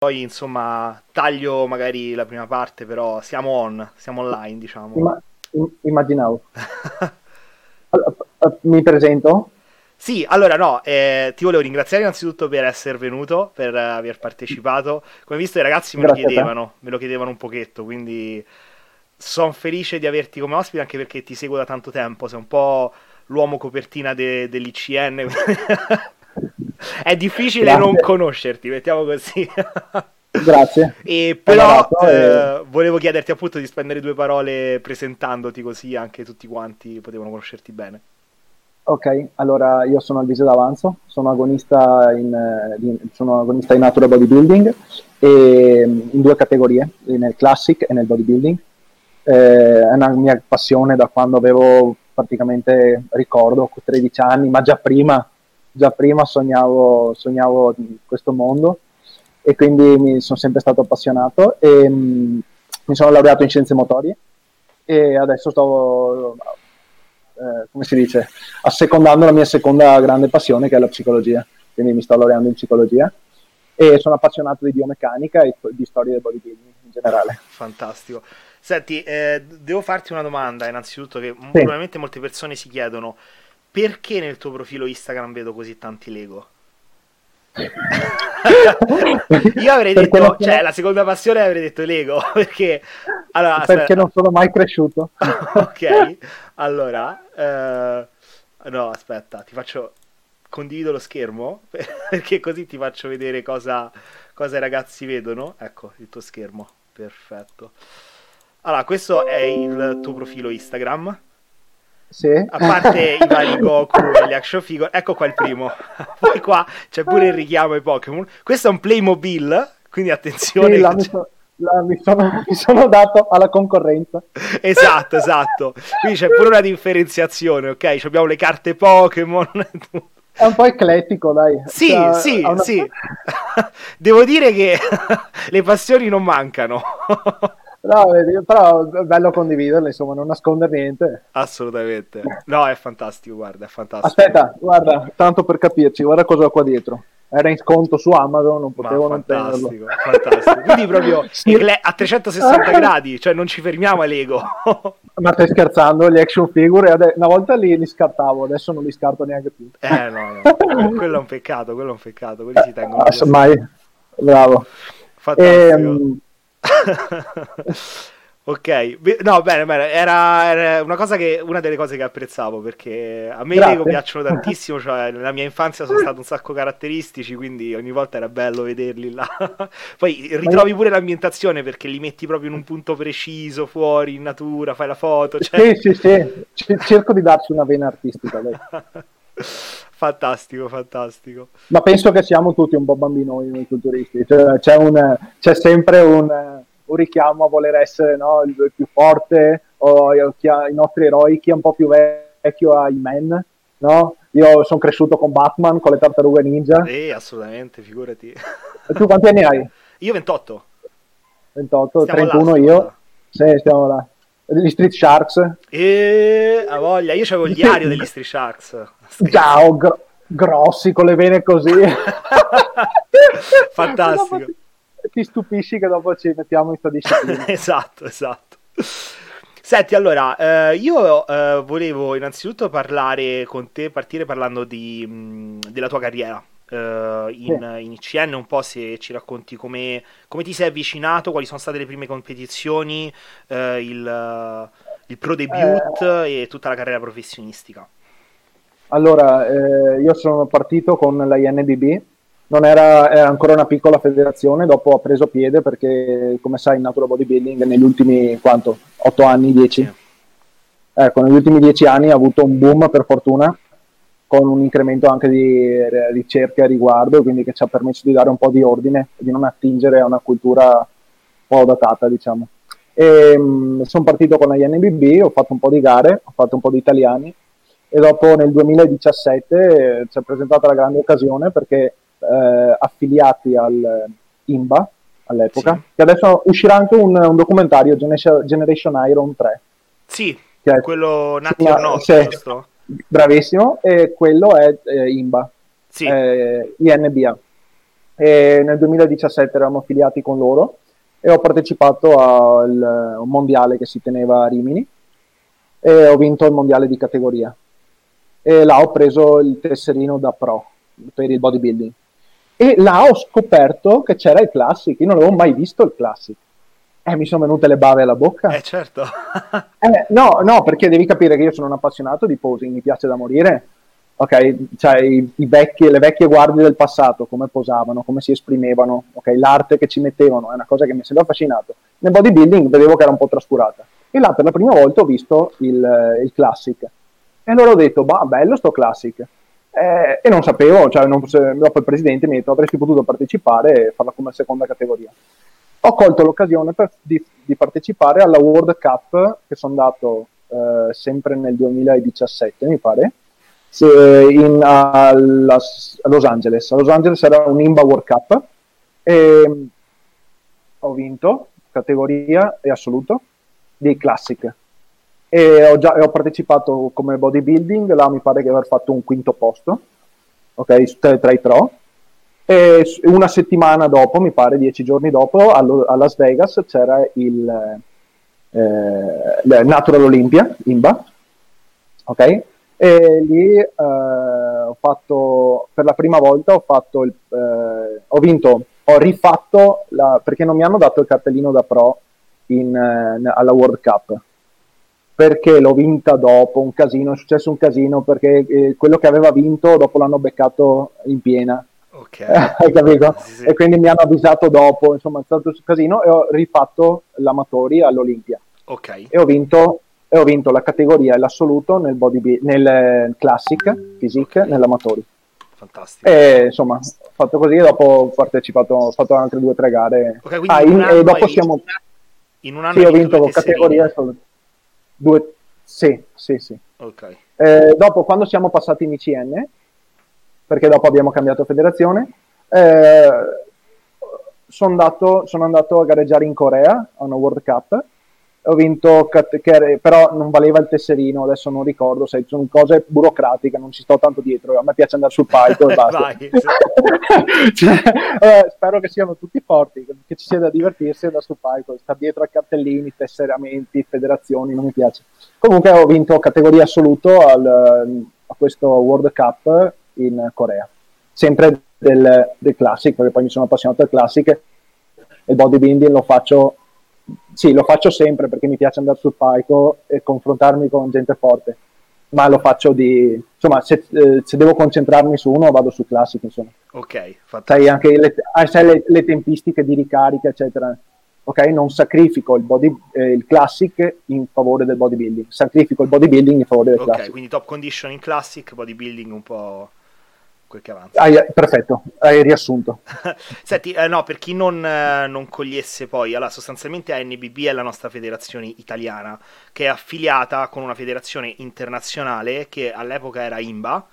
poi insomma taglio magari la prima parte, però siamo on, siamo online, diciamo. Imma- immaginavo. Mi presento? Sì, allora no, eh, ti volevo ringraziare innanzitutto per essere venuto, per aver partecipato. Come visto i ragazzi me Grazie lo chiedevano, me lo chiedevano un pochetto, quindi sono felice di averti come ospite anche perché ti seguo da tanto tempo, sei un po' l'uomo copertina de- dell'ICN. È difficile Grazie. non conoscerti, mettiamo così. Grazie. E però eh, volevo chiederti appunto di spendere due parole presentandoti così anche tutti quanti potevano conoscerti bene. Ok, allora io sono Alvise D'Avanzo, sono agonista in, di- sono agonista in natural bodybuilding e mm, in due categorie, nel classic e nel bodybuilding. Eh, è una mia passione da quando avevo praticamente, ricordo, 13 anni, ma già prima, già prima sognavo, sognavo questo mondo e quindi mi sono sempre stato appassionato e mm, mi sono laureato in scienze motorie e adesso sto eh, come si dice, assecondando la mia seconda grande passione che è la psicologia, quindi mi sto laureando in psicologia e sono appassionato di biomeccanica e di storia del bodybuilding in generale. Fantastico. Senti, eh, devo farti una domanda innanzitutto che probabilmente molte persone si chiedono perché nel tuo profilo Instagram vedo così tanti Lego? Io avrei detto, non- cioè la seconda passione avrei detto Lego perché allora, Perché non sono mai cresciuto. ok, allora, eh, no, aspetta, ti faccio, condivido lo schermo perché così ti faccio vedere cosa, cosa i ragazzi vedono. Ecco, il tuo schermo, perfetto. Allora, questo è il tuo profilo Instagram. Sì. A parte i vari Goku e le action figure, ecco qua il primo. Poi qua c'è pure il richiamo ai Pokémon. Questo è un Playmobil, quindi attenzione. Sì, mi, so- là mi sono, mi sono dato alla concorrenza. Esatto, esatto. Quindi c'è pure una differenziazione, ok? Ci Abbiamo le carte Pokémon. È un po' eclettico, dai. Sì, Cioè, sì, una- sì. Devo dire che le passioni non mancano. No, però è bello condividerle, insomma, non nascondere niente. Assolutamente. No, è fantastico, guarda, è fantastico. Aspetta, guarda, tanto per capirci, guarda cosa ho qua dietro. Era in sconto su Amazon, non Ma potevo non prenderlo. fantastico, fantastico. Quindi proprio Sì. a 360 gradi, cioè non ci fermiamo a Lego. Ma stai scherzando? Gli action figure, una volta li, li scartavo, adesso non li scarto neanche più. Eh no, no, que- quello è un peccato, quello è un peccato, quelli si tengono Ah, mai. Bravo. Fantastico. Ehm, ok, no, bene, bene. Era, era una cosa che una delle cose che apprezzavo perché a me i. Lego piacciono tantissimo. Cioè, nella mia infanzia sono stati un sacco caratteristici, quindi ogni volta era bello vederli là. Poi ritrovi pure l'ambientazione perché li metti proprio in un punto preciso, fuori, in natura, fai la foto. Cioè... Sì, sì, sì, C- cerco di darci una vena artistica. dai. fantastico, fantastico. Ma penso che siamo tutti un po' bambinoni noi culturisti. Cioè, c'è, un- c'è sempre un, un richiamo a voler essere no, il, il più forte, o chi ha- i nostri eroi, chi è un po' più vecchio ai men. No? Io sono cresciuto con Batman, con le tartarughe ninja. Sì, assolutamente, figurati. E tu quanti anni hai? Io 28. 28, Stiamo là, 31 stiamo io. là. Sì, stiamo là. Gli Street Sharks. E a voglia, io avevo il diario degli Street Sharks. Ciao, gro- grossi con le vene così. Fantastico. Ti- Ti stupisci che dopo ci mettiamo in sta disciplina. esatto, esatto. Senti, allora, eh, io eh, volevo innanzitutto parlare con te, partire parlando di, mh, della tua carriera in, in ICN, un po' se ci racconti come, come ti sei avvicinato, quali sono state le prime competizioni, eh, il, il pro debut e tutta la carriera professionistica. Allora, eh, io sono partito con la INBB, non era, era ancora una piccola federazione, dopo ho preso piede perché, come sai, il natural bodybuilding negli ultimi, quanto? 8 anni, 10? Sì. Ecco, negli ultimi 10 anni ha avuto un boom per fortuna, con un incremento anche di eh, ricerche a riguardo, quindi che ci ha permesso di dare un po' di ordine e di non attingere a una cultura un po' datata, diciamo. E, mh, sono partito con la INBB, ho fatto un po' di gare, ho fatto un po' di italiani e dopo nel 2017 eh, ci è presentata la grande occasione perché eh, affiliati al IMBA all'epoca, Sì. che adesso uscirà anche un, un documentario Generation Iron 3. Sì, Che è- quello Nati or Not, sì. giusto? Bravissimo, e quello è eh, IMBA, Sì, eh, INBA. e nel 2017 eravamo affiliati con loro e ho partecipato al mondiale che si teneva a Rimini e ho vinto il mondiale di categoria. E là ho preso il tesserino da pro per il bodybuilding. E là ho scoperto che c'era il classic. Io non avevo mai visto il classic eh, mi sono venute le bave alla bocca. Eh, certo. eh, no, no, perché devi capire che io sono un appassionato di posing, mi piace da morire ok? Cioè i, i vecchi, le vecchie guardie del passato, come posavano, come si esprimevano, ok? L'arte che ci mettevano è una cosa che mi sembra affascinato. Nel bodybuilding vedevo che era un po' trascurata. E là per la prima volta ho visto il, il classic. E allora ho detto, bah, bello sto classic. Eh, e non sapevo, cioè non, dopo il presidente mi ha detto avresti potuto partecipare e farla come seconda categoria. Ho colto l'occasione per, di, di, partecipare alla World Cup che sono andato eh, sempre nel 2017, mi pare, in, a, a, Los Angeles. A Los Angeles era un IMBA World Cup e ho vinto categoria e assoluto di Classic e ho, già, ho partecipato come bodybuilding, là mi pare di aver fatto un quinto posto, ok, tra i pro. E una settimana dopo, mi pare dieci giorni dopo, a Las Vegas c'era il eh, Natural Olympia, IMBA, ok? e lì eh, ho fatto per la prima volta ho fatto il, eh, ho vinto ho rifatto la, perché non mi hanno dato il cartellino da pro in, eh, alla World Cup perché l'ho vinta dopo un casino è successo un casino perché eh, quello che aveva vinto dopo l'hanno beccato in piena ok hai capito? Sì, sì. e quindi mi hanno avvisato dopo insomma è stato un casino e ho rifatto l'amatori all'Olimpia ok e ho vinto e ho vinto la categoria e l'assoluto nel, body, nel eh, classic, physique, nell'amatori. Fantastico. E insomma, ho fatto così e dopo ho partecipato, ho fatto altre due o tre gare. Okay, ah, in, e dopo siamo... In un anno sì, ho vinto categoria due... Sì, sì, sì. Ok. Eh, dopo, quando siamo passati in ICN, perché dopo abbiamo cambiato federazione, eh, sono andato, sono andato a gareggiare in Corea a una World Cup ho vinto, però non valeva il tesserino, adesso non ricordo, sai, sono cose burocratiche, non ci sto tanto dietro, a me piace andare sul palco e basta. cioè, eh, spero che siano tutti forti, che ci sia da divertirsi e andare sul palco, sta dietro a cartellini, tesseramenti, federazioni, non mi piace. Comunque ho vinto categoria assoluto al, a questo World Cup in Corea, sempre del, del Classic, perché poi mi sono appassionato al Classic, e il bodybuilding lo faccio sì, lo faccio sempre perché mi piace andare sul palco e confrontarmi con gente forte, ma lo faccio di... insomma, se, eh, se devo concentrarmi su uno vado su classico, insomma. Ok, fantastico. Sai anche le, ah, sai le, le tempistiche di ricarica, eccetera. Ok, non sacrifico il, body, eh, il classic in favore del bodybuilding, sacrifico il bodybuilding in favore del okay, classic. Ok, quindi top condition in classic, bodybuilding un po' quel che avanza. Hai, perfetto, hai riassunto. Senti, eh, no, per chi non, eh, non, cogliesse poi, allora sostanzialmente ANBB è la nostra federazione italiana, che è affiliata con una federazione internazionale che all'epoca era IMBA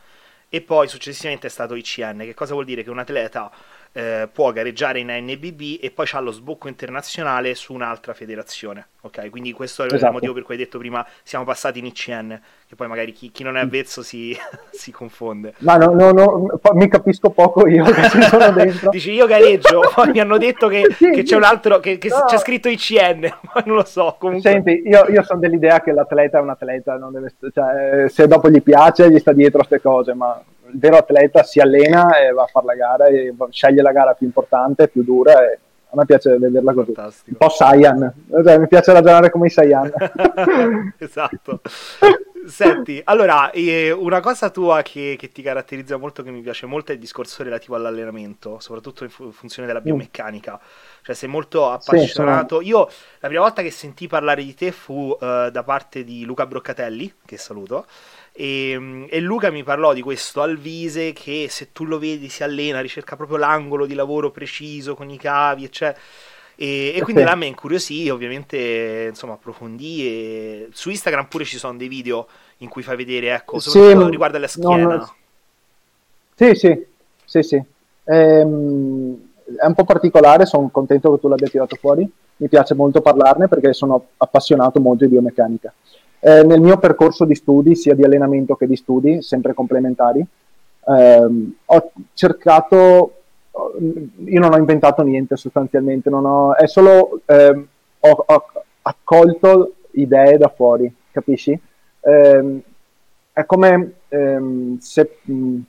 e poi successivamente è stato ICN. Che cosa vuol dire? Che un atleta eh, può gareggiare in ANBB e poi c'ha lo sbocco internazionale su un'altra federazione. Ok, quindi questo è esatto. il motivo per cui hai detto prima siamo passati in ICN, che poi magari chi, chi non è avvezzo si, si confonde. Ma no, no, no, mi capisco poco io che ci sono dentro. Dici io gareggio, poi mi hanno detto che, sì, che c'è un altro, che, che no. c'è scritto ICN, ma non lo so. Comunque... Senti, io, io sono dell'idea che l'atleta è un atleta, deve, cioè, se dopo gli piace gli sta dietro queste cose, ma il vero atleta si allena e va a fare la gara e sceglie la gara più importante, più dura e a me piace vederla così. Fantastico. Un po' Saiyan, cioè, mi piace ragionare come i Saiyan. esatto. Senti, allora, una cosa tua che, che, ti caratterizza molto, che mi piace molto, è il discorso relativo all'allenamento, soprattutto in fu- funzione della mm. biomeccanica. Cioè, sei molto appassionato. Sì, sono... Io, la prima volta che sentii parlare di te fu uh, da parte di Luca Broccatelli, che saluto, e, ehm, e, Luca mi parlò di questo Alvise che se tu lo vedi si allena, ricerca proprio l'angolo di lavoro preciso con i cavi, eccetera. E, e quindi okay. là mi incuriosì, ovviamente insomma approfondì e su Instagram pure ci sono dei video in cui fai vedere, ecco, soprattutto sì, riguardo alla schiena. No, Sì, sì, sì, sì. Ehm, è un po' particolare, sono contento che tu l'abbia tirato fuori, mi piace molto parlarne perché sono appassionato molto di biomeccanica. Eh, nel mio percorso di studi, sia di allenamento che di studi, sempre complementari, ehm, ho cercato, io non ho inventato niente sostanzialmente, ho, è solo eh, ho, ho, accolto idee da fuori, capisci? Eh, è come ehm, se, mh,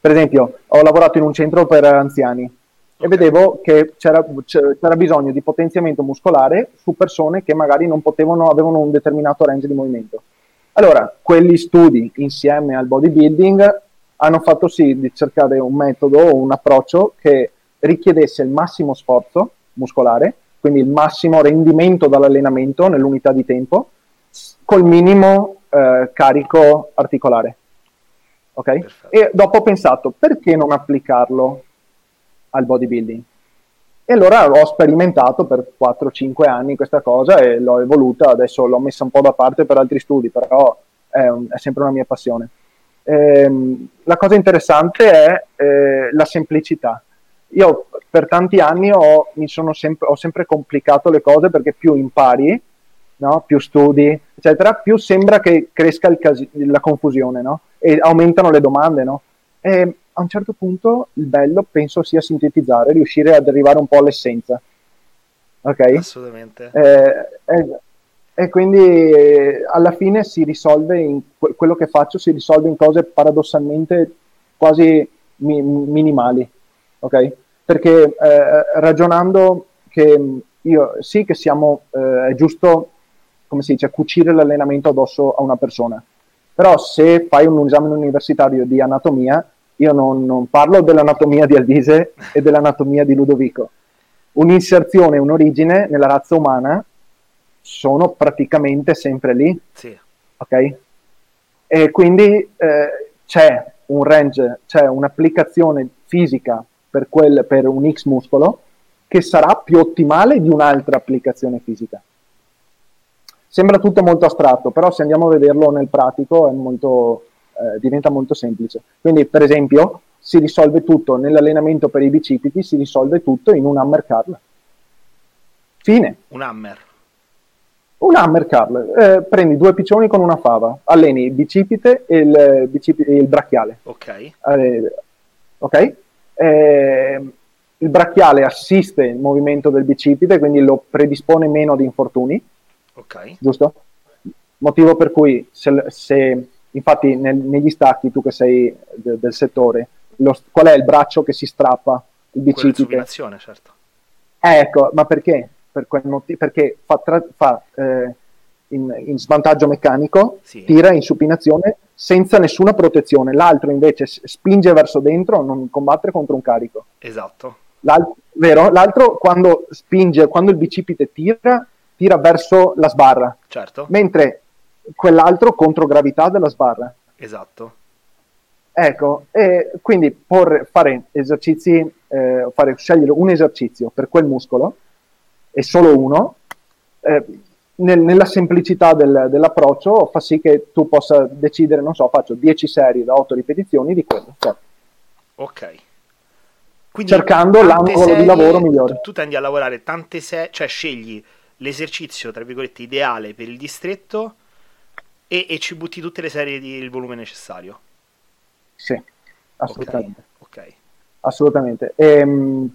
per esempio, ho lavorato in un centro per anziani. E vedevo che c'era, c'era, bisogno di potenziamento muscolare su persone che magari non potevano, avevano un determinato range di movimento. Allora, quegli studi insieme al bodybuilding hanno fatto sì di cercare un metodo o un approccio che richiedesse il massimo sforzo muscolare, quindi il massimo rendimento dall'allenamento nell'unità di tempo, col minimo eh, carico articolare. Ok? E dopo ho pensato, perché non applicarlo al bodybuilding? E allora ho sperimentato per 4-5 anni questa cosa e l'ho evoluta, adesso l'ho messa un po' da parte per altri studi, però è, un, è sempre una mia passione. Ehm, la cosa interessante è eh, la semplicità. Io per tanti anni ho, sempre, ho sempre complicato le cose perché più impari, no? più studi, eccetera, più sembra che cresca casi- la confusione no? e aumentano le domande. No? E a un certo punto il bello penso sia sintetizzare, riuscire ad arrivare un po' all'essenza. Ok? Assolutamente. Eh, eh, e quindi eh, alla fine si risolve in quello che faccio si risolve in cose paradossalmente quasi mi, minimali, ok? Perché eh, ragionando che io sì che siamo eh, è giusto come si dice cucire l'allenamento addosso a una persona, però se fai un esame universitario di anatomia, io non, non parlo dell'anatomia di Aldise e dell'anatomia di Ludovico. Un'inserzione, un'origine nella razza umana sono praticamente sempre lì. Sì. Ok? E quindi eh, c'è un range, c'è un'applicazione fisica per, quel, per un X muscolo che sarà più ottimale di un'altra applicazione fisica. Sembra tutto molto astratto, però se andiamo a vederlo nel pratico molto, eh, diventa molto semplice. Quindi, per esempio, si risolve tutto nell'allenamento per i bicipiti, si risolve tutto in un hammer curl. Fine. Un hammer. Un hammer curl, eh, prendi due piccioni con una fava, alleni il bicipite e il, bicipite, il brachiale. Ok. Eh, ok? Eh, il brachiale assiste il movimento del bicipite, quindi lo predispone meno ad infortuni. Ok. Giusto? Motivo per cui se, se infatti nel, negli stacchi, tu che sei de, del settore, lo, qual è il braccio che si strappa il bicipite? certo. Eh, ecco, ma perché? per quel motivo, perché fa, tra, fa eh, in, in, svantaggio meccanico, sì. tira in supinazione senza nessuna protezione. L'altro invece spinge verso dentro, non combattere contro un carico. Esatto. L'altro, vero? L'altro quando spinge, quando il bicipite tira, tira verso la sbarra. Certo. Mentre quell'altro contro gravità della sbarra. Esatto. Ecco, e quindi porre, fare esercizi, eh, fare, scegliere un esercizio per quel muscolo e solo uno, eh, nel, nella semplicità del, dell'approccio fa sì che tu possa decidere, non so, faccio 10 serie da 8 ripetizioni di quello. Cioè. Ok. Quindi cercando l'angolo serie, di lavoro migliore. Tu tendi a lavorare tante serie, cioè scegli l'esercizio, tra virgolette, ideale per il distretto e, e ci butti tutte le serie del volume necessario. Sì, assolutamente. Ok. okay. Assolutamente. Ehm,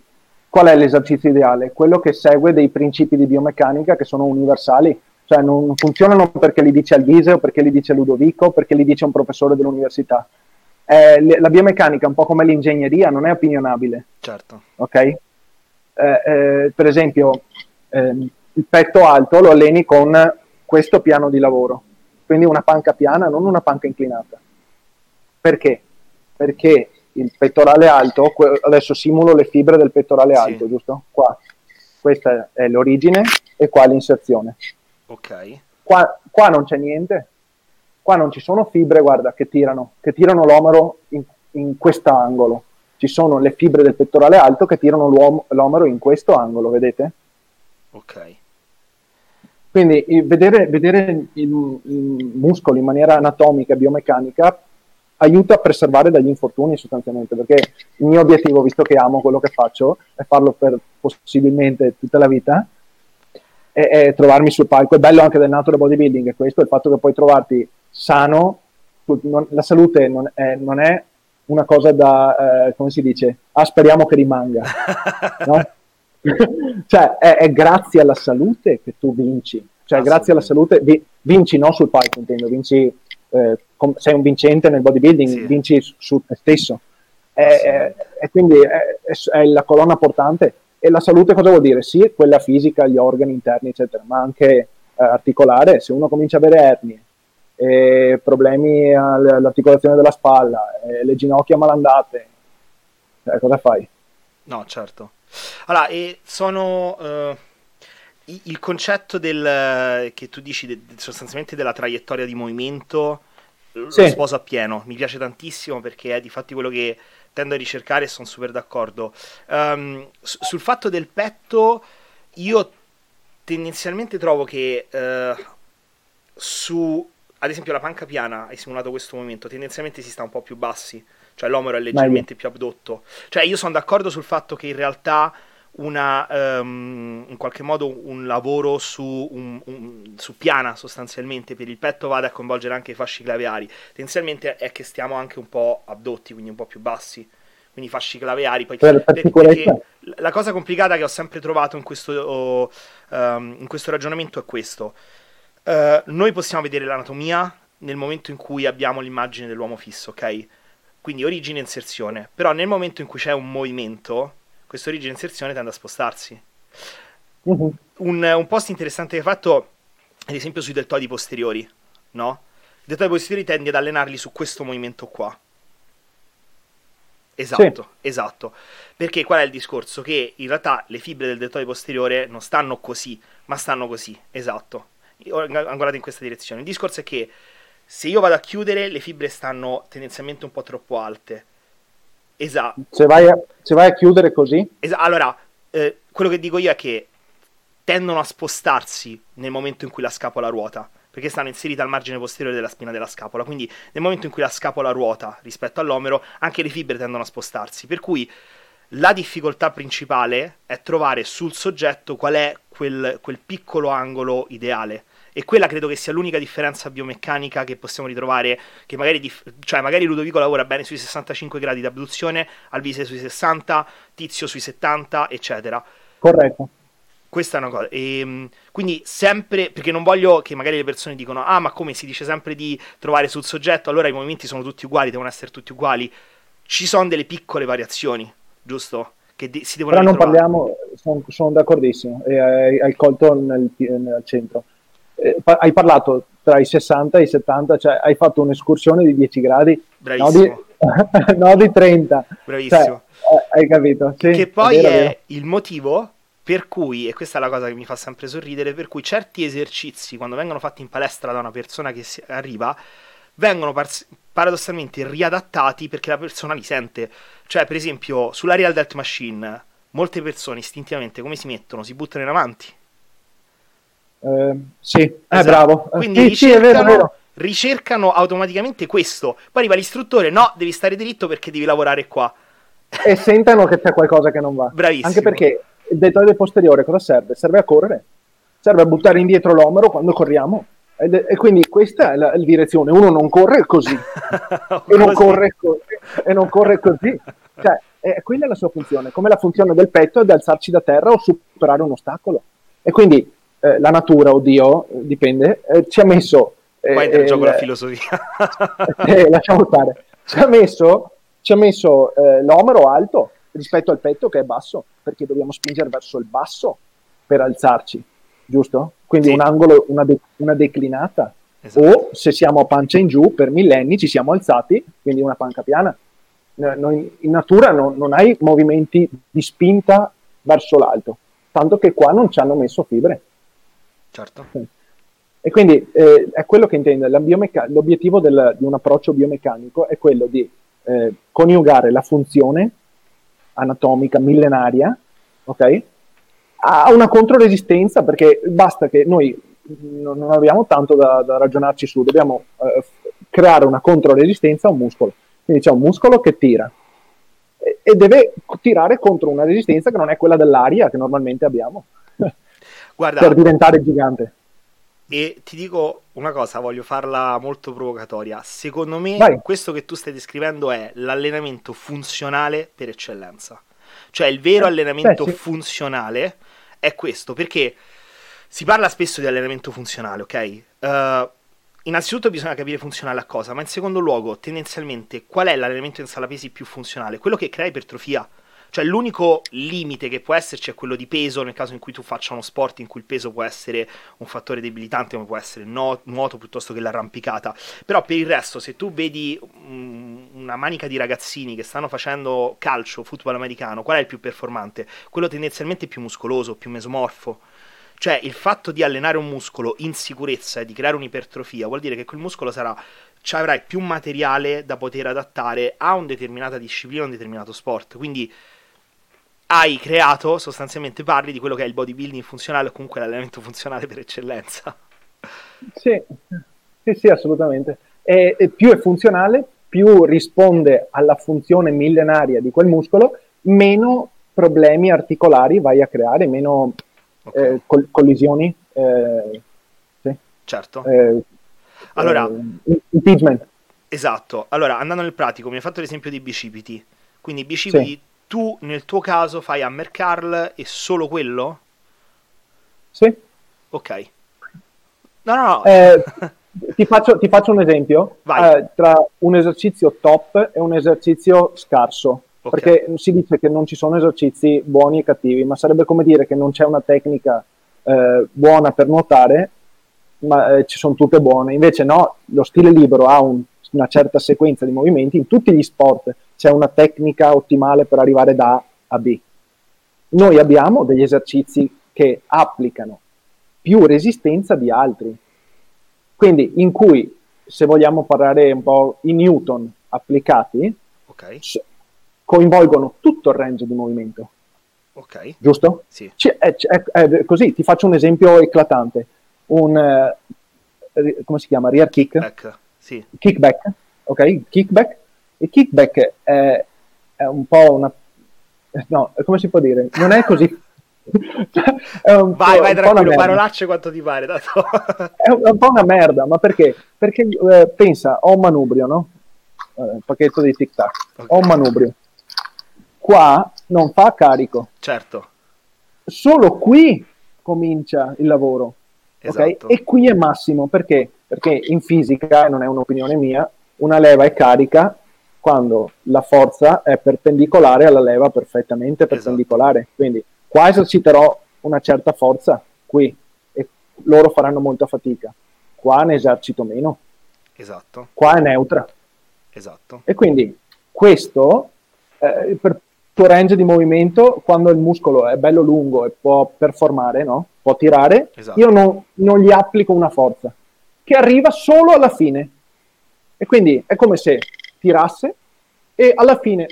qual è l'esercizio ideale? Quello che segue dei principi di biomeccanica che sono universali, cioè non funzionano perché li dice Alghise o perché li dice Ludovico o perché li dice un professore dell'università. Eh, la biomeccanica, un po' come l'ingegneria, non è opinionabile. Certo. Ok? Eh, eh, per esempio, ehm, il petto alto lo alleni con questo piano di lavoro, quindi una panca piana, non una panca inclinata. Perché? Perché il pettorale alto, adesso simulo le fibre del pettorale sì. alto, giusto? Qua, questa è l'origine e qua l'inserzione. Ok. Qua, qua non c'è niente, qua non ci sono fibre, guarda, che tirano, che tirano l'omero in, in quest'angolo. Ci sono le fibre del pettorale alto che tirano l'omero in questo angolo, vedete? Ok. Quindi vedere, vedere i, i muscoli in maniera anatomica e biomeccanica aiuta a preservare dagli infortuni sostanzialmente, perché il mio obiettivo, visto che amo quello che faccio, è farlo per possibilmente tutta la vita, e, e trovarmi sul palco. È bello anche del natural bodybuilding, è questo, il fatto che puoi trovarti sano, non, la salute non è, non è una cosa da, eh, come si dice, ah speriamo che rimanga, no? cioè è, è, grazie alla salute che tu vinci, cioè grazie alla salute vi, vinci non sul palco intendo, vinci, eh, com- sei un vincente nel bodybuilding, sì. vinci su, su te stesso e, e quindi è, è, la colonna portante e la salute cosa vuol dire? Sì, quella fisica, gli organi interni eccetera, ma anche eh, articolare, se uno comincia a avere ernie, eh, problemi all'articolazione della spalla, eh, le ginocchia malandate, eh, cosa fai? No, certo. Allora, e sono uh, il concetto del che tu dici de, sostanzialmente della traiettoria di movimento sì. lo sposo appieno. Mi piace tantissimo perché è di fatti quello che tendo a ricercare e sono super d'accordo. Um, sul fatto del petto, io tendenzialmente trovo che uh, su ad esempio la panca piana hai simulato questo movimento, tendenzialmente si sta un po' più bassi, cioè l'omero è leggermente più abdotto. Cioè io sono d'accordo sul fatto che in realtà una, um, in qualche modo un lavoro su, un, un, su, piana sostanzialmente per il petto vada a coinvolgere anche i fasci claviari. Tendenzialmente è che stiamo anche un po' abdotti, quindi un po' più bassi. Quindi fasci claviari. Poi, per perché la cosa complicata che ho sempre trovato in questo, um, in questo ragionamento è questo Uh, noi possiamo vedere l'anatomia nel momento in cui abbiamo l'immagine dell'uomo fisso, ok? Quindi origine inserzione. Però nel momento in cui c'è un movimento, questa origine inserzione tende a spostarsi. Uh-huh. Un, un, post interessante che hai fatto, ad esempio, sui deltoidi posteriori, no? I deltoidi posteriori tendi ad allenarli su questo movimento qua. Esatto, sì. esatto. Perché qual è il discorso? Che in realtà le fibre del deltoide posteriore non stanno così, ma stanno così, esatto angolate in questa direzione. Il discorso è che se io vado a chiudere, le fibre stanno tendenzialmente un po' troppo alte. Esatto. Se vai a, se vai a chiudere così? Esatto. Allora, eh, quello che dico io è che tendono a spostarsi nel momento in cui la scapola ruota, perché stanno inserite al margine posteriore della spina della scapola. Quindi nel momento in cui la scapola ruota rispetto all'omero, anche le fibre tendono a spostarsi. Per cui la difficoltà principale è trovare sul soggetto qual è quel, quel piccolo angolo ideale e quella credo che sia l'unica differenza biomeccanica che possiamo ritrovare, che magari, dif- cioè magari Ludovico lavora bene sui 65 gradi di abduzione, Alvise sui 60, Tizio sui 70, eccetera. Corretto. Questa è una cosa. E, ehm, quindi sempre, perché non voglio che magari le persone dicono, ah ma come si dice sempre di trovare sul soggetto, allora i movimenti sono tutti uguali, devono essere tutti uguali. Ci sono delle piccole variazioni, giusto? Che de- si devono Però non parliamo, sono, sono d'accordissimo, e hai, hai colto nel, nel centro eh, hai parlato tra i 60 e i 70, cioè hai fatto un'escursione di 10 gradi, no di, no di, 30. Bravissimo. Cioè, eh, hai capito? Sì, che poi è, vero, è vero. il motivo per cui, e questa è la cosa che mi fa sempre sorridere, per cui certi esercizi, quando vengono fatti in palestra da una persona che arriva, vengono par- paradossalmente riadattati perché la persona li sente. Cioè, per esempio, sulla Real Delt Machine, molte persone istintivamente come si mettono? Si buttano in avanti eh, sì, eh, esatto. bravo. Quindi sì, ricercano, sì, vero, vero. ricercano automaticamente questo. Poi arriva l'istruttore, no, devi stare dritto perché devi lavorare qua. E sentono che c'è qualcosa che non va. Bravissimo. Anche perché il deltoide posteriore cosa serve? Serve a correre, serve a buttare indietro l'omero quando corriamo. E, quindi questa è la, la direzione. Uno non corre così, e, non corre co- e non corre così. Cioè, è, quella è la sua funzione. Come la funzione del petto è di alzarci da terra o superare un ostacolo. E quindi eh, la natura o Dio, dipende, eh, ci ha messo... Eh, Qua entra in gioco la filosofia. Eh, lasciamo stare. Ci ha messo, ci ha messo eh, l'omero alto rispetto al petto che è basso, perché dobbiamo spingere verso il basso per alzarci, giusto? Quindi sì. un angolo, una, de- una declinata. Esatto. O se siamo a pancia in giù, per millenni ci siamo alzati, quindi una panca piana. Noi, in natura non, non hai movimenti di spinta verso l'alto, tanto che qua non ci hanno messo fibre. Certo. E quindi eh, è quello che intende, biomecca- l'obiettivo del, di un approccio biomeccanico è quello di eh, coniugare la funzione anatomica millenaria, ok? A una controresistenza, perché basta che noi non abbiamo tanto da, da ragionarci su, dobbiamo eh, creare una controresistenza a un muscolo. Quindi c'è un muscolo che tira e, e deve tirare contro una resistenza che non è quella dell'aria che normalmente abbiamo. Guarda, per diventare gigante. E ti dico una cosa, voglio farla molto provocatoria. Secondo me, Vai. questo che tu stai descrivendo è l'allenamento funzionale per eccellenza. Cioè, il vero Eh, allenamento beh, sì. funzionale è questo, perché si parla spesso di allenamento funzionale, ok? Eh, innanzitutto bisogna capire funzionale a cosa, ma in secondo luogo, tendenzialmente, qual è l'allenamento in sala pesi più funzionale? Quello che crea ipertrofia. Cioè, l'unico limite che può esserci è quello di peso nel caso in cui tu faccia uno sport in cui il peso può essere un fattore debilitante, come può essere il nuoto piuttosto che l'arrampicata. Però per il resto, se tu vedi mm, una manica di ragazzini che stanno facendo calcio, football americano, qual è il più performante? Quello tendenzialmente più muscoloso, più mesomorfo. Cioè, il fatto di allenare un muscolo in sicurezza e di creare un'ipertrofia vuol dire che quel muscolo sarà, ci avrai più materiale da poter adattare a una determinata disciplina, a un determinato sport. Quindi hai creato, sostanzialmente parli di quello che è il bodybuilding funzionale o comunque l'allenamento funzionale per eccellenza. Sì, sì, sì, assolutamente. E, e più è funzionale, più risponde alla funzione millenaria di quel muscolo, meno problemi articolari vai a creare, meno Ok, eh, col- collisioni, eh, sì, certo. eh, Allora, eh, impingement. esatto. Allora, andando nel pratico, mi hai fatto l'esempio dei bicipiti. Quindi, i bicipiti, tu nel tuo caso fai hammer curl e solo quello? Sì. Ok. No, no, no. Eh, ti, faccio, ti faccio un esempio eh, tra un esercizio top e un esercizio scarso. Ok. Perché si dice che non ci sono esercizi buoni e cattivi, ma sarebbe come dire che non c'è una tecnica eh, buona per nuotare, ma eh, ci sono tutte buone. Invece no, lo stile libero ha un- una certa sequenza di movimenti, in tutti gli sport c'è una tecnica ottimale per arrivare da A a B. Noi abbiamo degli esercizi che applicano più resistenza di altri. Quindi in cui, se vogliamo parlare un po' i Newton applicati, Ok, s- coinvolgono tutto il range di movimento, ok. giusto? Sì, C'è- è, è- è così, ti faccio un esempio eclatante. Un, eh, come si chiama? Rear kick? back. Sì, Kickback, ok? Kickback. Il kickback è, è un po' una... No, come si può dire? Non è così... è un vai, vai tranquillo, parolacce quanto ti pare. È un, è un po' una merda, ma perché? Perché eh, pensa, ho un manubrio, no? Eh, un pacchetto di tic tac, Ok. ho un manubrio. Qua non fa carico, certo, solo qui comincia il lavoro. esatto. E qui è massimo perché? Perché in fisica, non è un'opinione mia, una leva è carica quando la forza è perpendicolare alla leva perfettamente Esatto. perpendicolare. Quindi qua eserciterò una certa forza, qui, e loro faranno molta fatica. Qua ne esercito meno, Esatto, qua è neutra. esatto. E quindi questo, eh, per tuo range di movimento, quando il muscolo è bello lungo e può performare, no? può tirare, Esatto. io non, non gli applico una forza che arriva solo alla fine. E quindi è come se tirasse e alla fine,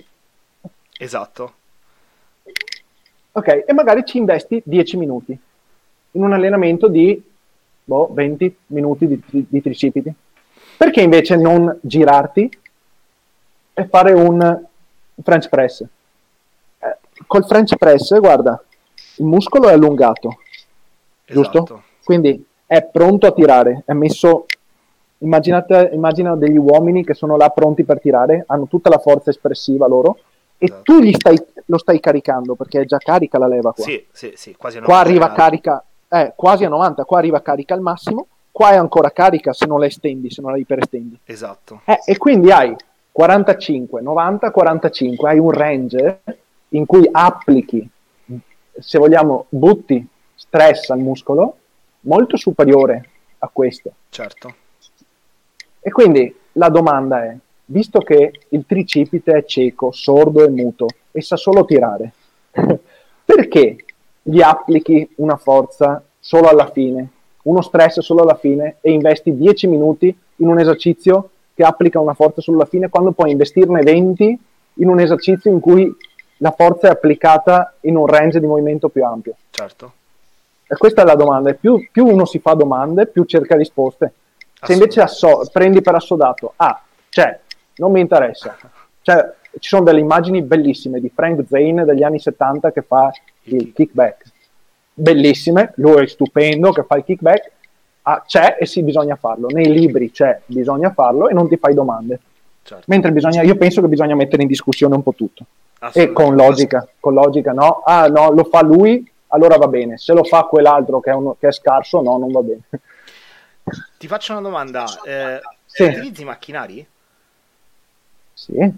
Esatto. ok, e magari ci investi 10 minuti in un allenamento di boh, 20 minuti di, di, di tricipiti. Perché invece non girarti e fare un French press? Eh, col French press, guarda, il muscolo è allungato, giusto? Esatto. Quindi è pronto a tirare, è messo. Immaginate, immagina degli uomini che sono là pronti per tirare, hanno tutta la forza espressiva loro, e Esatto. tu gli stai, lo stai caricando perché è già carica la leva qua. Sì, sì, sì, quasi a qua 90 arriva gradi. carica, eh, quasi a 90, qua arriva carica al massimo, qua è ancora carica se non la estendi, se non la iperestendi. Esatto, Eh, e quindi hai 45, 90, 45, hai un range in cui applichi, se vogliamo, butti stress al muscolo molto superiore a questo. certo. E quindi la domanda è, visto che il tricipite è cieco, sordo e muto e sa solo tirare, perché gli applichi una forza solo alla fine, uno stress solo alla fine e investi 10 minuti in un esercizio che applica una forza solo alla fine quando puoi investirne 20 in un esercizio in cui la forza è applicata in un range di movimento più ampio? Certo. E questa è la domanda, più, più uno si fa domande, più cerca risposte. Se invece asso- prendi per assodato, ah, c'è, non mi interessa. Cioè, ci sono delle immagini bellissime di Frank Zane degli anni 70 che fa il kickback. Bellissime, lui è stupendo che fa il kickback. ah, c'è e sì, bisogna farlo. Nei libri c'è, bisogna farlo e non ti fai domande. Certo. Mentre bisogna, io penso che bisogna mettere in discussione un po' tutto. E con logica, con logica, no? Ah, no, lo fa lui, allora va bene. Se lo fa quell'altro che è, uno, che è scarso, no, non va bene. Ti faccio una domanda. Eh, sì. Utilizzi macchinari? Sì.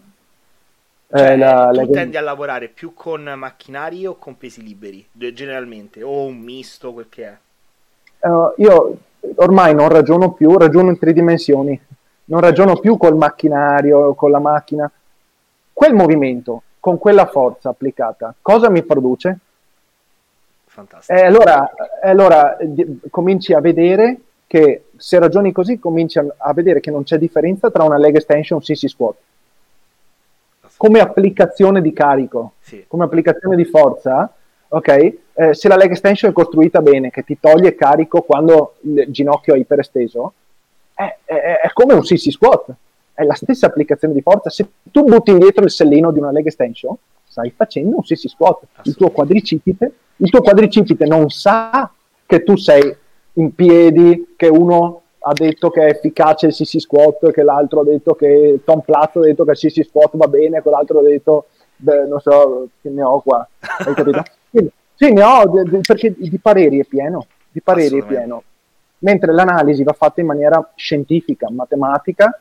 Cioè, eh, la, tu la... tendi a lavorare più con macchinari o con pesi liberi, generalmente, o un misto, quel che è? Uh, io ormai non ragiono più, ragiono in tre dimensioni. Non ragiono più col macchinario, con la macchina. Quel movimento, con quella forza applicata, cosa mi produce? Fantastico. E allora, allora cominci a vedere che se ragioni così cominci a vedere che non c'è differenza tra una leg extension e un CC squat come applicazione di carico, sì. come applicazione di forza, ok? Eh, se la leg extension è costruita bene, che ti toglie carico quando il ginocchio è iperesteso, è, è, è come un CC squat, è la stessa applicazione di forza. Se tu butti indietro il sellino di una leg extension, stai facendo un CC squat. Il tuo quadricipite, il tuo quadricipite non sa che tu sei in piedi, che uno ha detto che è efficace il CC squat, che l'altro ha detto che Tom Platz ha detto che il CC squat va bene, quell'altro ha detto, beh, non so, che ne ho qua, hai capito? sì, ne ho, perché di pareri è pieno, di pareri è pieno. Mentre l'analisi va fatta in maniera scientifica, matematica,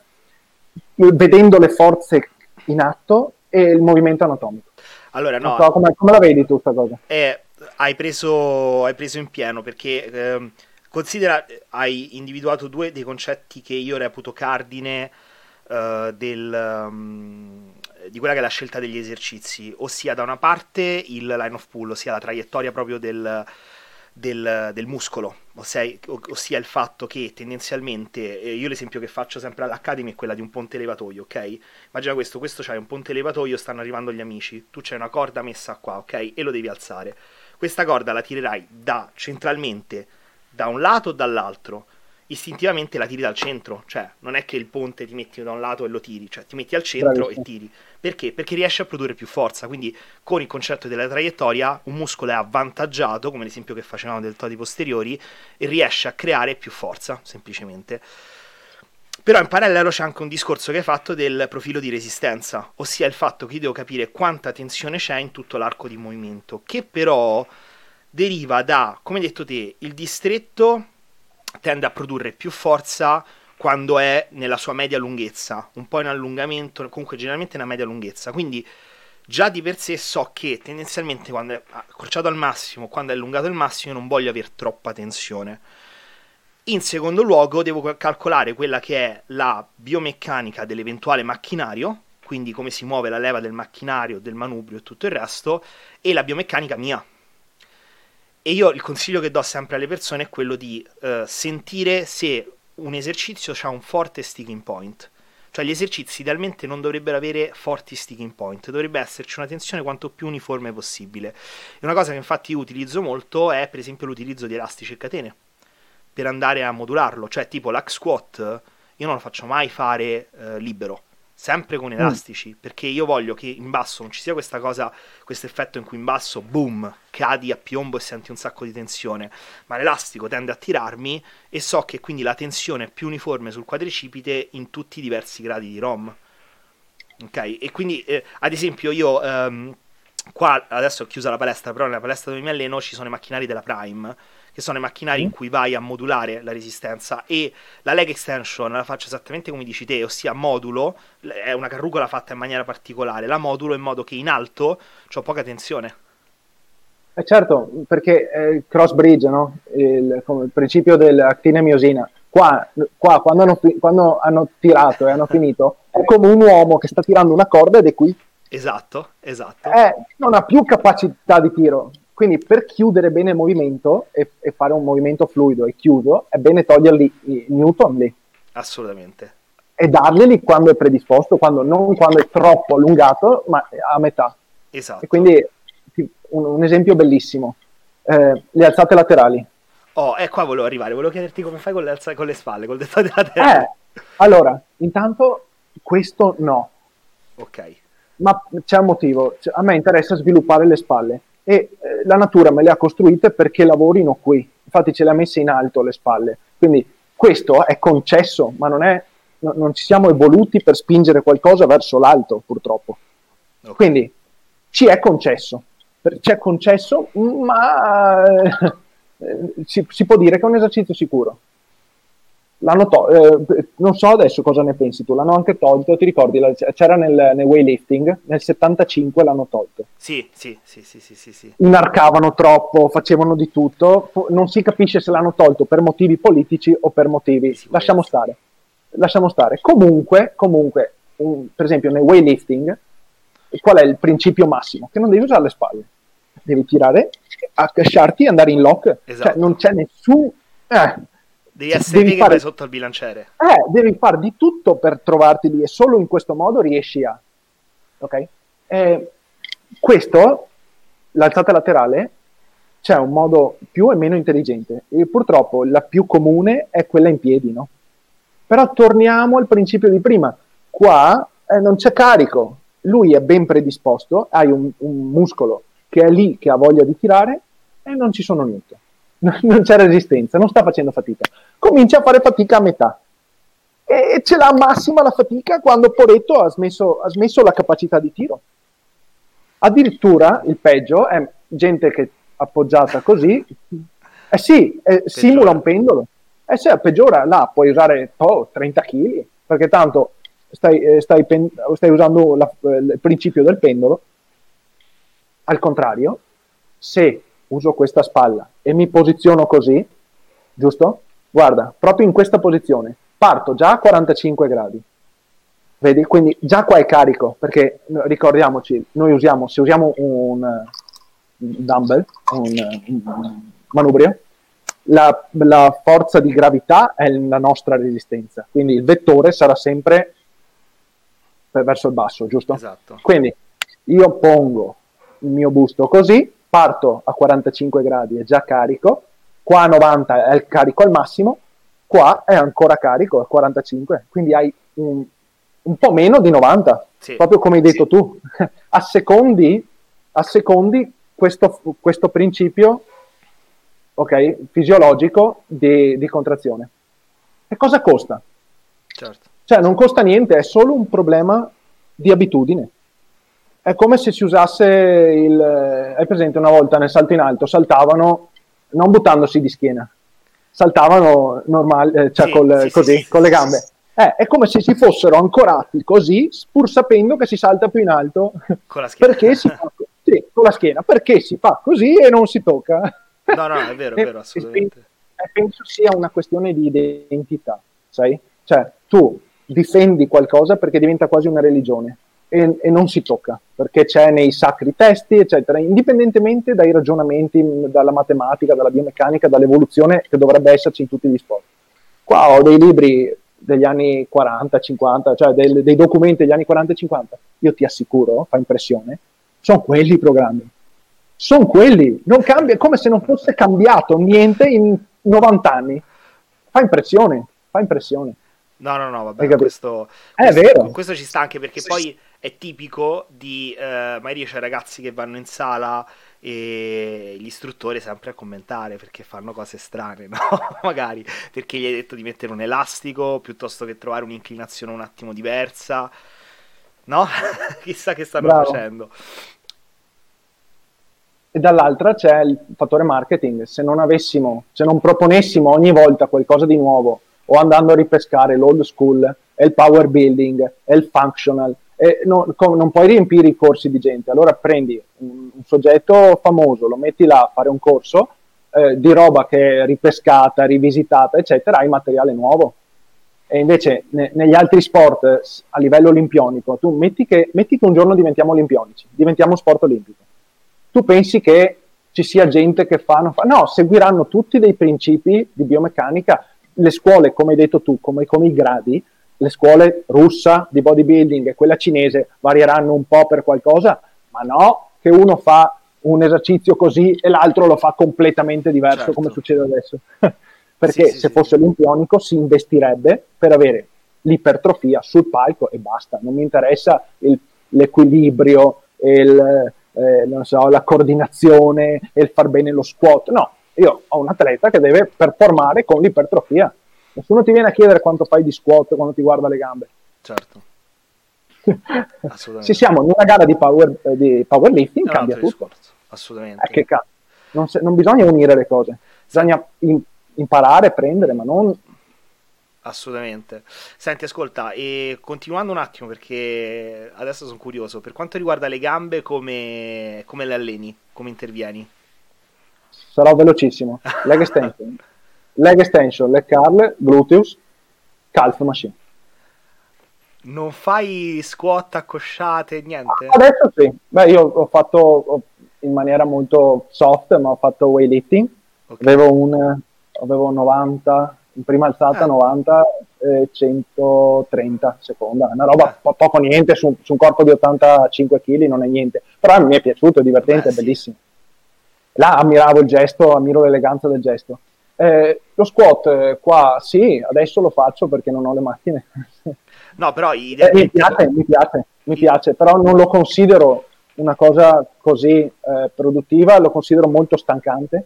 vedendo le forze in atto e il movimento anatomico. Allora, no. So, come, come, la vedi tu questa cosa? Eh, hai, preso, hai preso in pieno perché... Ehm Considera, hai individuato due dei concetti che io reputo cardine uh, del, um, di quella che è la scelta degli esercizi, ossia da una parte il line of pull, ossia la traiettoria proprio del, del, del muscolo, ossia, ossia, il fatto che tendenzialmente, eh, io l'esempio che faccio sempre all'Academy è quella di un ponte levatoio, ok? Immagina questo, questo c'hai un ponte levatoio, stanno arrivando gli amici, tu c'hai una corda messa qua, ok? E lo devi alzare. Questa corda la tirerai da centralmente da un lato o dall'altro, istintivamente la tiri dal centro, cioè non è che il ponte ti metti da un lato e lo tiri, cioè ti metti al centro Bravissimo. e tiri. Perché? Perché riesci a produrre più forza, quindi con il concetto della traiettoria un muscolo è avvantaggiato, come l'esempio che facevamo del todi posteriori, e riesce a creare più forza, semplicemente. Però in parallelo c'è anche un discorso che hai fatto del profilo di resistenza, ossia il fatto che io devo capire quanta tensione c'è in tutto l'arco di movimento, che però deriva da, come hai detto te, il distretto tende a produrre più forza quando è nella sua media lunghezza, un po' in allungamento, comunque generalmente nella media lunghezza. Quindi già di per sé so che tendenzialmente quando è accorciato al massimo, quando è allungato al massimo, non voglio avere troppa tensione. In secondo luogo devo calcolare quella che è la biomeccanica dell'eventuale macchinario, quindi come si muove la leva del macchinario, del manubrio e tutto il resto, e la biomeccanica mia, e io il consiglio che do sempre alle persone è quello di uh, sentire se un esercizio ha un forte sticking point. Cioè gli esercizi idealmente non dovrebbero avere forti sticking point, dovrebbe esserci una tensione quanto più uniforme possibile. E una cosa che infatti io utilizzo molto è per esempio l'utilizzo di elastici e catene per andare a modularlo, cioè tipo l'hack squat io non lo faccio mai fare eh, libero, sempre con mm. elastici, mm. perché io voglio che in basso non ci sia questa cosa, questo effetto in cui in basso, boom, cadi a piombo e senti un sacco di tensione, ma l'elastico tende a tirarmi e so che quindi la tensione è più uniforme sul quadricipite in tutti i diversi gradi di ROM. Ok? E quindi, eh, ad esempio, io... Um, qua adesso ho chiuso la palestra, però nella palestra dove mi alleno ci sono i macchinari della Prime che sono i macchinari in cui vai a modulare la resistenza e la leg extension la faccio esattamente come dici te, ossia modulo, è una carrucola fatta in maniera particolare, la modulo in modo che in alto ho poca tensione. Eh certo, perché è il cross bridge, no? il, il principio dell'actina miosina. Qua, qua quando, hanno, quando hanno tirato e hanno finito, è come un uomo che sta tirando una corda ed è qui. Esatto, esatto. Eh, non ha più capacità di tiro. Quindi per chiudere bene il movimento e, e fare un movimento fluido e chiuso, è bene toglierli i Newton lì. Assolutamente. E darglieli quando è predisposto, quando, non quando è troppo allungato, ma a metà. Esatto. E quindi un, un esempio bellissimo. Eh, le alzate laterali. Oh, e qua volevo arrivare, volevo chiederti come fai con le, alza- con le spalle, con le alzate laterali. Eh, allora, intanto questo no. Ok. Ma c'è un motivo, cioè, a me interessa sviluppare le spalle e eh, la natura me le ha costruite perché lavorino qui, infatti ce le ha messe in alto le spalle, Quindi questo è concesso, ma non, è, no, non ci siamo evoluti per spingere qualcosa verso l'alto, purtroppo. Okay. Quindi ci è concesso, ci è concesso, ma eh, si, si può dire che è un esercizio sicuro l'hanno to- eh, non so adesso cosa ne pensi tu, l'hanno anche tolto, ti ricordi, c'era nel, nel weightlifting, nel 75 l'hanno tolto. Sì, sì, sì, sì, sì, sì, sì. Inarcavano troppo, facevano di tutto, non si capisce se l'hanno tolto per motivi politici o per motivi... Sì, lasciamo stare, lasciamo stare. Comunque, comunque un, per esempio nel weightlifting, qual è il principio massimo? Che non devi usare le spalle, devi tirare, accasciarti e andare in lock, cioè, esatto. cioè non c'è nessun... Eh, Devi essere devi fare... sotto il bilanciere. Eh, devi fare di tutto per trovarti lì e solo in questo modo riesci a... Ok? Eh, questo, l'alzata laterale, c'è un modo più e meno intelligente e purtroppo la più comune è quella in piedi, no? Però torniamo al principio di prima. Qua eh, non c'è carico, lui è ben predisposto, hai un, un muscolo che è lì, che ha voglia di tirare e non ci sono niente. non c'è resistenza, non sta facendo fatica. Comincia a fare fatica a metà. E ce l'ha massima la fatica quando Poretto ha smesso, ha smesso la capacità di tiro. Addirittura il peggio è gente che appoggiata così, eh sì, eh, simula un pendolo. Eh sì, peggiora, là puoi usare oh, 30 kg, perché tanto stai, eh, stai, pen- stai usando la, il principio del pendolo. Al contrario, se uso questa spalla e mi posiziono così, giusto? Guarda, proprio in questa posizione, parto già a 45 gradi. Vedi? Quindi già qua è carico, perché ricordiamoci, noi usiamo, se usiamo un dumbbell, un, un manubrio, la, la, forza di gravità è la nostra resistenza, quindi il vettore sarà sempre verso il basso, giusto? Esatto. Quindi io pongo il mio busto così, parto a 45 gradi, è già carico, qua a 90 è il carico al massimo, qua è ancora carico, a 45, quindi hai un, un po' meno di 90, sì. proprio come hai detto sì. tu. a secondi, a secondi questo, questo principio okay, fisiologico di, di, contrazione. E cosa costa? Certo. Cioè non costa niente, è solo un problema di abitudine è come se si usasse il... Hai presente una volta nel salto in alto, saltavano non buttandosi di schiena, saltavano normale, eh, cioè sì, col, sì, così, sì, con le gambe. Eh, è come se si fossero ancorati così, pur sapendo che si salta più in alto. Con la schiena. Perché si fa, sì, con la schiena, perché si fa così e non si tocca. No, no, è vero, è vero, assolutamente. E penso sia una questione di identità, sai? Cioè, tu difendi qualcosa perché diventa quasi una religione e, e, non si tocca, perché c'è nei sacri testi, eccetera, indipendentemente dai ragionamenti, dalla matematica, dalla biomeccanica, dall'evoluzione che dovrebbe esserci in tutti gli sport. Qua ho dei libri degli anni 40, 50, cioè dei, dei documenti degli anni 40 e 50, io ti assicuro, fa impressione, sono quelli i programmi. Sono quelli, non cambia, come se non fosse cambiato niente in 90 anni. Fa impressione, fa impressione. No, no, no, vabbè, questo, questo, questo, ci sta anche perché sì. poi è tipico di eh, magari c'è ragazzi che vanno in sala e l'istruttore sempre a commentare perché fanno cose strane, no? magari perché gli hai detto di mettere un elastico piuttosto che trovare un'inclinazione un attimo diversa, no? Chissà che stanno Bravo. facendo. E dall'altra c'è il fattore marketing. Se non avessimo, se non proponessimo ogni volta qualcosa di nuovo o andando a ripescare l'old school e il power building e il functional non, non, puoi riempire i corsi di gente. Allora prendi un, un, soggetto famoso, lo metti là a fare un corso eh, di roba che è ripescata, rivisitata, eccetera, hai materiale nuovo. E invece ne, negli altri sport a livello olimpionico, tu metti che, metti che un giorno diventiamo olimpionici, diventiamo sport olimpico. Tu pensi che ci sia gente che fa, fa, no, seguiranno tutti dei principi di biomeccanica. Le scuole, come hai detto tu, come, come i gradi, le scuole russa di bodybuilding e quella cinese varieranno un po' per qualcosa, ma no che uno fa un esercizio così e l'altro lo fa completamente diverso certo. come succede adesso. Perché sì, se sì, fosse sì. olimpionico si investirebbe per avere l'ipertrofia sul palco e basta, non mi interessa il, l'equilibrio, il, eh, so, la coordinazione e il far bene lo squat, no, io ho un atleta che deve performare con l'ipertrofia. Nessuno ti viene a chiedere quanto fai di squat quando ti guarda le gambe. Certo. Se siamo in una gara di, power, eh, di powerlifting, cambia tutto. Discorso. Assolutamente. Eh, non, se, non, bisogna unire le cose, bisogna in, imparare, prendere, ma non... Assolutamente. Senti, ascolta, e continuando un attimo perché adesso sono curioso, per quanto riguarda le gambe, come, come le alleni? Come intervieni? Sarò velocissimo. Leg extension, leg extension, leg curl, gluteus, calf machine. Non fai squat accosciate, niente? Adesso sì. Beh, io ho fatto in maniera molto soft, ma ho fatto weightlifting. Okay. Avevo, un, avevo 90, in prima alzata ah. 90 e 130 seconda. Una roba ah. po- poco niente su, su, un corpo di 85 kg, non è niente. Però mi è piaciuto, è divertente, Beh, è bellissimo. Sì. Là ammiravo il gesto, ammiro l'eleganza del gesto. Eh, lo squat eh, qua sì, adesso lo faccio perché non ho le macchine. No, però eh, mi piace, mi piace, mi piace, però non lo considero una cosa così eh, produttiva, lo considero molto stancante.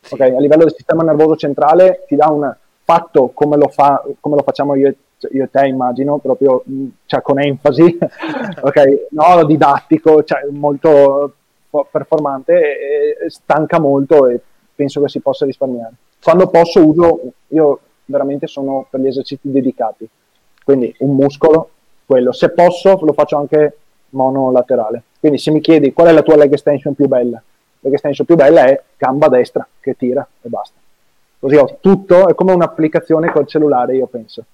Sì. Okay? A livello del sistema nervoso centrale ti dà un fatto come lo, fa, come lo facciamo io, io, e te, immagino, proprio mm, cioè, con enfasi, okay? no, didattico, cioè, molto performante, e, stanca molto e penso che si possa risparmiare. Quando posso uso, io veramente sono per gli esercizi dedicati quindi un muscolo, quello. Se posso lo faccio anche monolaterale. Quindi se mi chiedi qual è la tua leg extension più bella, la leg extension più bella è gamba destra che tira e basta. Così ho tutto, è come un'applicazione col cellulare, io penso.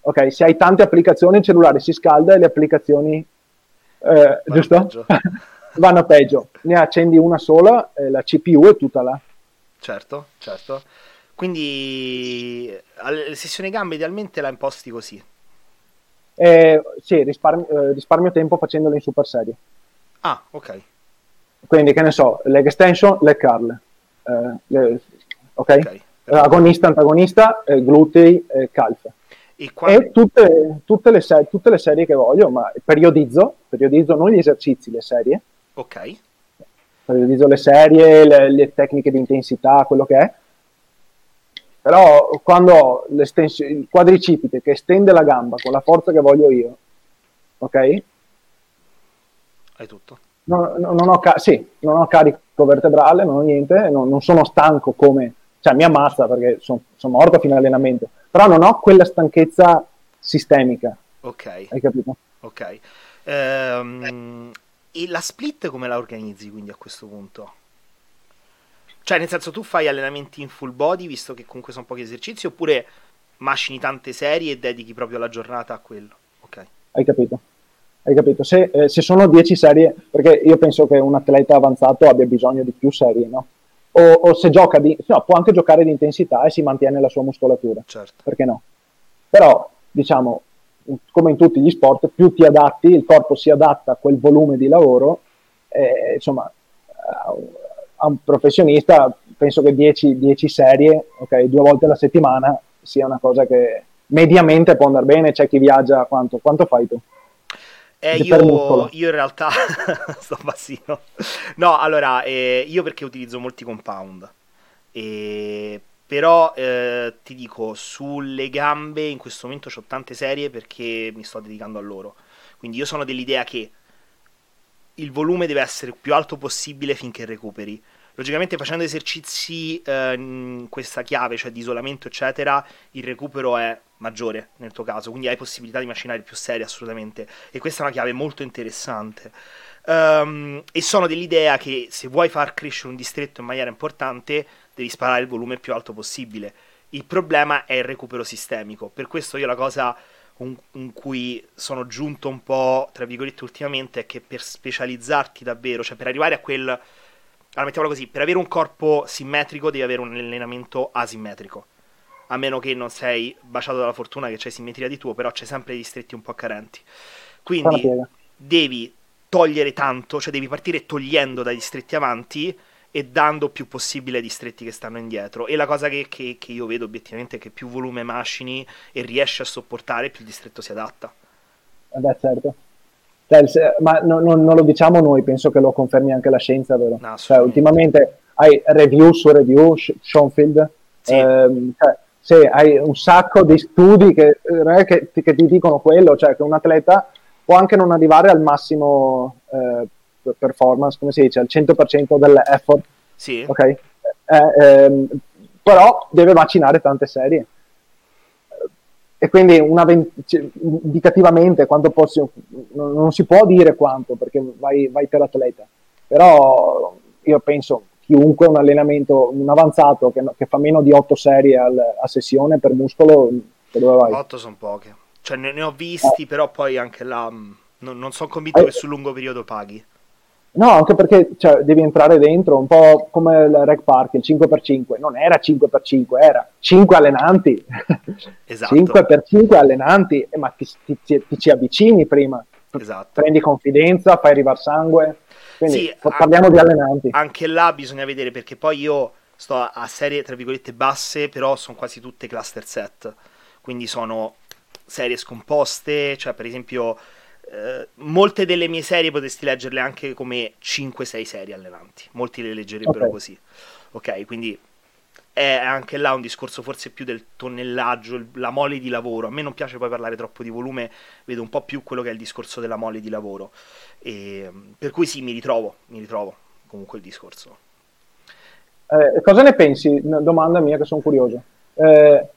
Ok, se hai tante applicazioni il cellulare si scalda e le applicazioni, eh, giusto? Vanno peggio. Ne accendi una sola, eh, la CPU è tutta là. Certo, certo. Quindi alle sessioni gambe idealmente la imposti così. Eh, sì, risparmio, eh, risparmio, tempo facendolo in super serie. Ah, ok. Quindi, che ne so, leg extension, leg curl. Eh, le, ok? okay Agonista, antagonista, eh, glutei, eh, calf. E, quando... e tutte, tutte, le se- tutte, le serie che voglio, ma periodizzo, periodizzo non gli esercizi, le serie. Ok. Periodizzo le serie, le, le tecniche di intensità, quello che è però quando ho il quadricipite che estende la gamba con la forza che voglio io, ok? Hai tutto. Non, non, ho, ca- sì, non ho carico vertebrale, non ho niente, non, non sono stanco come... Cioè mi ammazza perché sono son morto fino all'allenamento, però non ho quella stanchezza sistemica. Ok. Hai capito? Ok. Ehm, e la split come la organizzi quindi a questo punto? Cioè, nel senso, tu fai allenamenti in full body, visto che comunque sono pochi esercizi, oppure macini tante serie e dedichi proprio la giornata a quello? Ok. Hai capito. Hai capito? Se, eh, se sono 10 serie, perché io penso che un atleta avanzato abbia bisogno di più serie, no? O, o se gioca di... No, può anche giocare di intensità e si mantiene la sua muscolatura. Certo. Perché no? Però, diciamo, come in tutti gli sport, più ti adatti, il corpo si adatta a quel volume di lavoro, eh, insomma, a un professionista penso che 10 serie, ok, due volte alla settimana sia una cosa che mediamente può andare bene, c'è chi viaggia quanto, quanto fai tu? Eh, io, io, in realtà sto bassino. No, allora, eh, io perché utilizzo molti compound. E, però eh, ti dico, sulle gambe in questo momento ho tante serie perché mi sto dedicando a loro. Quindi io sono dell'idea che il volume deve essere più alto possibile finché recuperi. Logicamente facendo esercizi eh, in questa chiave, cioè di isolamento, eccetera, il recupero è maggiore nel tuo caso, quindi hai possibilità di macinare più serie assolutamente. E questa è una chiave molto interessante. Um, e sono dell'idea che se vuoi far crescere un distretto in maniera importante, devi sparare il volume più alto possibile. Il problema è il recupero sistemico. Per questo io la cosa in cui sono giunto un po', tra virgolette, ultimamente, è che per specializzarti davvero, cioè per arrivare a quel... Allora, mettiamola così, per avere un corpo simmetrico devi avere un allenamento asimmetrico. A meno che non sei baciato dalla fortuna che c'è simmetria di tuo, però c'è sempre distretti un po' carenti. Quindi devi togliere tanto, cioè devi partire togliendo dai distretti avanti e dando più possibile ai distretti che stanno indietro. E la cosa che, che, che, io vedo obiettivamente è che più volume macini e riesci a sopportare, più il distretto si adatta. Eh beh, certo. Cioè, ma no, no, non lo diciamo noi, penso che lo confermi anche la scienza, vero? No, cioè, ultimamente hai review su review, Schoenfield, sì. ehm, cioè, se hai un sacco di studi che, che, che, ti dicono quello, cioè che un atleta può anche non arrivare al massimo eh, performance, come si dice, al 100% dell'effort, sì. ok? Eh, ehm, però deve vaccinare tante serie e quindi una cioè, indicativamente quanto posso, non, non, si può dire quanto perché vai, vai, per atleta, però io penso chiunque un allenamento, un avanzato che, che fa meno di 8 serie al, a sessione per muscolo, dove vai? 8 sono poche, cioè ne, ne ho visti, eh. però poi anche là mm, non, non sono convinto eh. che sul lungo periodo paghi. No, anche perché cioè, devi entrare dentro, un po' come il Rec Park, il 5x5, non era 5x5, era 5 allenanti. Esatto. 5x5 allenanti, eh, ma ti, ti, ti, ti, ci avvicini prima. Esatto. Prendi confidenza, fai arrivare sangue. Quindi sì, parliamo anche, di allenanti. Anche là bisogna vedere, perché poi io sto a serie, tra virgolette, basse, però sono quasi tutte cluster set. Quindi sono serie scomposte, cioè per esempio eh, molte delle mie serie potresti leggerle anche come 5-6 serie allenanti. Molti le leggerebbero okay. così. Ok, quindi è anche là un discorso forse più del tonnellaggio, la mole di lavoro. A me non piace poi parlare troppo di volume, vedo un po' più quello che è il discorso della mole di lavoro. E, per cui sì, mi ritrovo, mi ritrovo comunque il discorso. Eh, cosa ne pensi? Una domanda mia che sono curioso. Eh,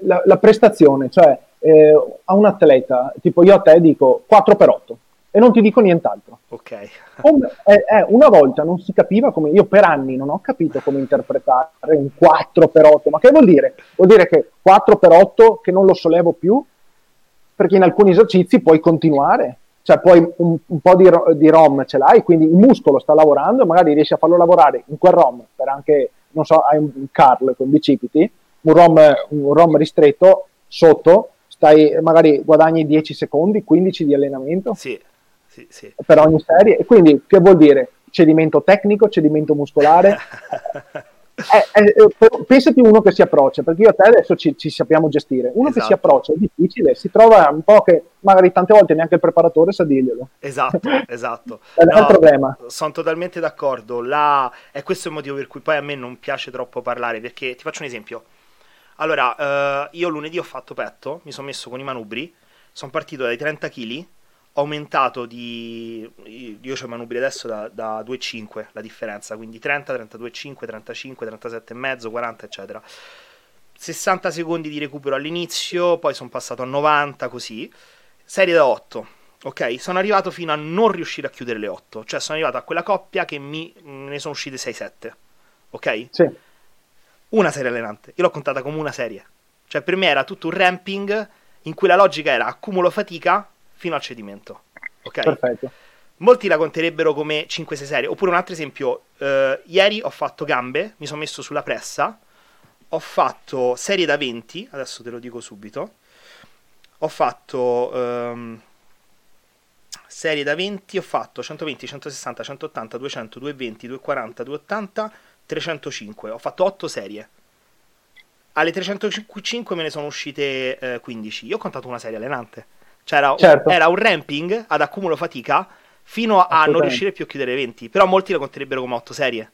la, la, prestazione, cioè eh, a un atleta, tipo io a te dico 4x8 e non ti dico nient'altro. Ok. eh, eh, una volta non si capiva come, io per anni non ho capito come interpretare un 4x8, ma che vuol dire? Vuol dire che 4x8 che non lo sollevo più, perché in alcuni esercizi puoi continuare, cioè poi un, un po' di, di, ROM ce l'hai, quindi il muscolo sta lavorando e magari riesci a farlo lavorare in quel ROM per anche, non so, hai un curl con bicipiti, un ROM, un ROM ristretto sotto stai, magari guadagni 10 secondi, 15 di allenamento sì, sì, sì. per ogni serie. E quindi che vuol dire? Cedimento tecnico, cedimento muscolare. eh, eh, pensati uno che si approccia, perché io e te adesso ci, ci sappiamo gestire. Uno esatto. che si esatto. approccia è difficile, si trova un po' che magari tante volte neanche il preparatore sa dirglielo. Esatto, esatto. è no, il problema. Sono totalmente d'accordo. La... È questo il motivo per cui poi a me non piace troppo parlare, perché ti faccio un esempio allora, uh, io lunedì ho fatto petto, mi sono messo con i manubri, sono partito dai 30 kg, ho aumentato di... Io ho i manubri adesso da, da 2,5 la differenza, quindi 30, 32,5, 35, 37,5, 40 eccetera. 60 secondi di recupero all'inizio, poi sono passato a 90 così. Serie da 8. Ok, sono arrivato fino a non riuscire a chiudere le 8, cioè sono arrivato a quella coppia che mi ne sono uscite 6-7. Ok? Sì una serie allenante. Io l'ho contata come una serie. Cioè, per me era tutto un ramping in cui la logica era accumulo fatica fino al cedimento. Ok? Perfetto. Molti la conterebbero come 5-6 serie. Oppure un altro esempio, eh, ieri ho fatto gambe, mi sono messo sulla pressa, ho fatto serie da 20, adesso te lo dico subito. Ho fatto ehm, serie da 20, ho fatto 120, 160, 180, 200, 220, 240, 280, 305. Ho fatto 8 serie. Alle 305 me ne sono uscite eh, 15. Io ho contato una serie allenante. Cioè era, certo. era un ramping ad accumulo fatica fino a non riuscire più a chiudere 20. Però molti lo conterebbero come 8 serie.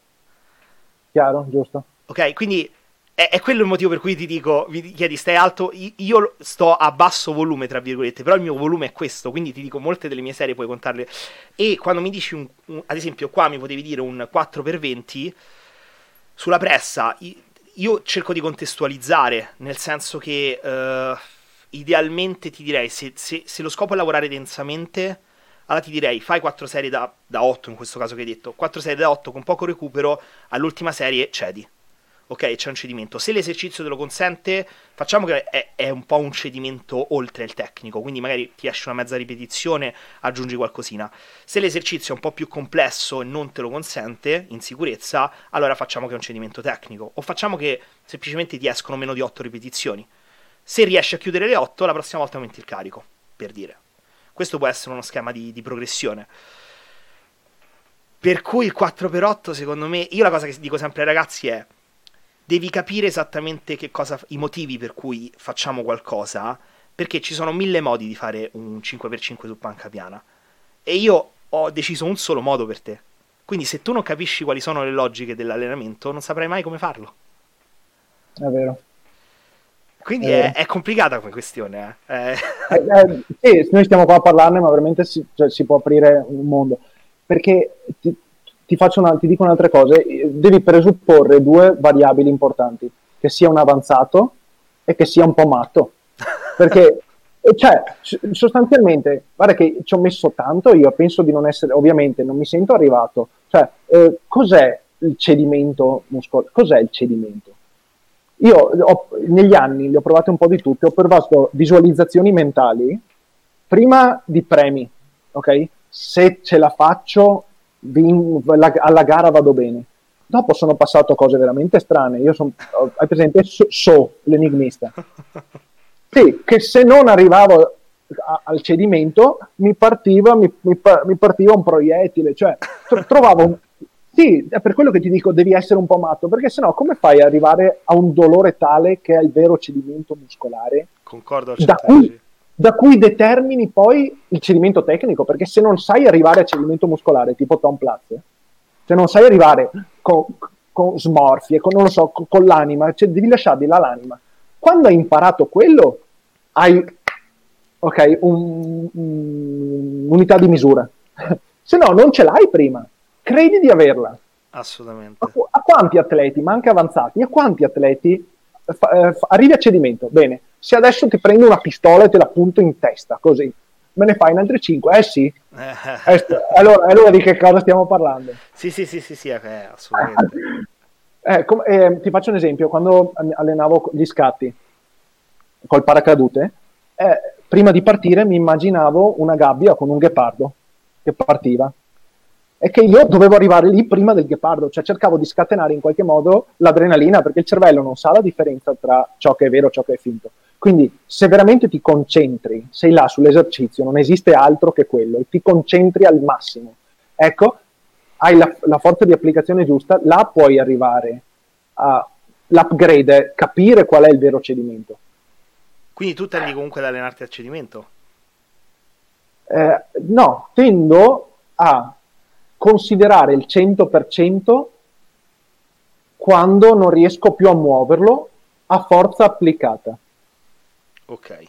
Chiaro, giusto. Ok, quindi è, è, quello il motivo per cui ti dico, mi chiedi, stai alto, io sto a basso volume, tra virgolette, però il mio volume è questo, quindi ti dico, molte delle mie serie puoi contarle. E quando mi dici, un, un, ad esempio, qua mi potevi dire un 4x20, sulla pressa, io cerco di contestualizzare, nel senso che uh, idealmente ti direi, se, se, se, lo scopo è lavorare densamente, allora ti direi fai 4 serie da, da 8 in questo caso che hai detto, 4 serie da 8 con poco recupero, all'ultima serie cedi ok, c'è un cedimento. Se l'esercizio te lo consente, facciamo che è, è, un po' un cedimento oltre il tecnico, quindi magari ti esce una mezza ripetizione, aggiungi qualcosina. Se l'esercizio è un po' più complesso e non te lo consente, in sicurezza, allora facciamo che è un cedimento tecnico, o facciamo che semplicemente ti escono meno di 8 ripetizioni. Se riesci a chiudere le 8, la prossima volta aumenti il carico, per dire. Questo può essere uno schema di, di progressione. Per cui il 4x8, secondo me, io la cosa che dico sempre ai ragazzi è devi capire esattamente che cosa, i motivi per cui facciamo qualcosa, perché ci sono mille modi di fare un 5x5 su panca piana. E io ho deciso un solo modo per te. Quindi se tu non capisci quali sono le logiche dell'allenamento, non saprai mai come farlo. È vero. Quindi è, è, è complicata come questione. Eh. Eh, eh, sì, noi stiamo qua a parlarne, ma veramente si, cioè, si può aprire un mondo. Perché ti, ti, una, ti dico un'altra cosa, devi presupporre due variabili importanti, che sia un avanzato e che sia un po' matto. Perché cioè, sostanzialmente, guarda che ci ho messo tanto, io penso di non essere, ovviamente non mi sento arrivato. Cioè, eh, cos'è il cedimento muscolare? Cos'è il cedimento? Io ho, negli anni li ho provate un po' di tutti, ho provato visualizzazioni mentali, prima di premi, ok? Se ce la faccio, vin, la, alla gara vado bene. Dopo sono passato cose veramente strane. Io sono, hai presente, so, so l'enigmista. Sì, che se non arrivavo a, al cedimento mi partiva, mi, mi, mi partiva un proiettile, cioè trovavo un, sì, è per quello che ti dico, devi essere un po' matto, perché sennò come fai ad arrivare a un dolore tale che è il vero cedimento muscolare? Concordo da cui, da cui, determini poi il cedimento tecnico, perché se non sai arrivare al cedimento muscolare, tipo Tom Platz, se non sai arrivare con, con smorfie, con, non lo so, con, con l'anima, cioè devi lasciargli là l'anima. Quando hai imparato quello, hai ok, un, un, un'unità di misura. se no, non ce l'hai prima credi di averla. Assolutamente. A, a quanti atleti, ma anche avanzati, a quanti atleti fa, eh, fa, arrivi a cedimento? Bene, se adesso ti prendo una pistola e te la punto in testa, così, me ne fai in altri 5? Eh sì. eh, allora, allora, di che cosa stiamo parlando? Sì, sì, sì, sì, sì eh, assolutamente. Eh, com- eh, ti faccio un esempio, quando allenavo gli scatti col paracadute, eh, prima di partire mi immaginavo una gabbia con un ghepardo che partiva è che io dovevo arrivare lì prima del ghepardo, cioè cercavo di scatenare in qualche modo l'adrenalina perché il cervello non sa la differenza tra ciò che è vero e ciò che è finto. Quindi se veramente ti concentri, sei là sull'esercizio, non esiste altro che quello, e ti concentri al massimo. Ecco, hai la, la forza di applicazione giusta, là puoi arrivare all'upgrade, capire qual è il vero cedimento. Quindi tu tendi comunque ad allenarti a cedimento? Eh, no, tendo a considerare il 100% quando non riesco più a muoverlo a forza applicata. Ok.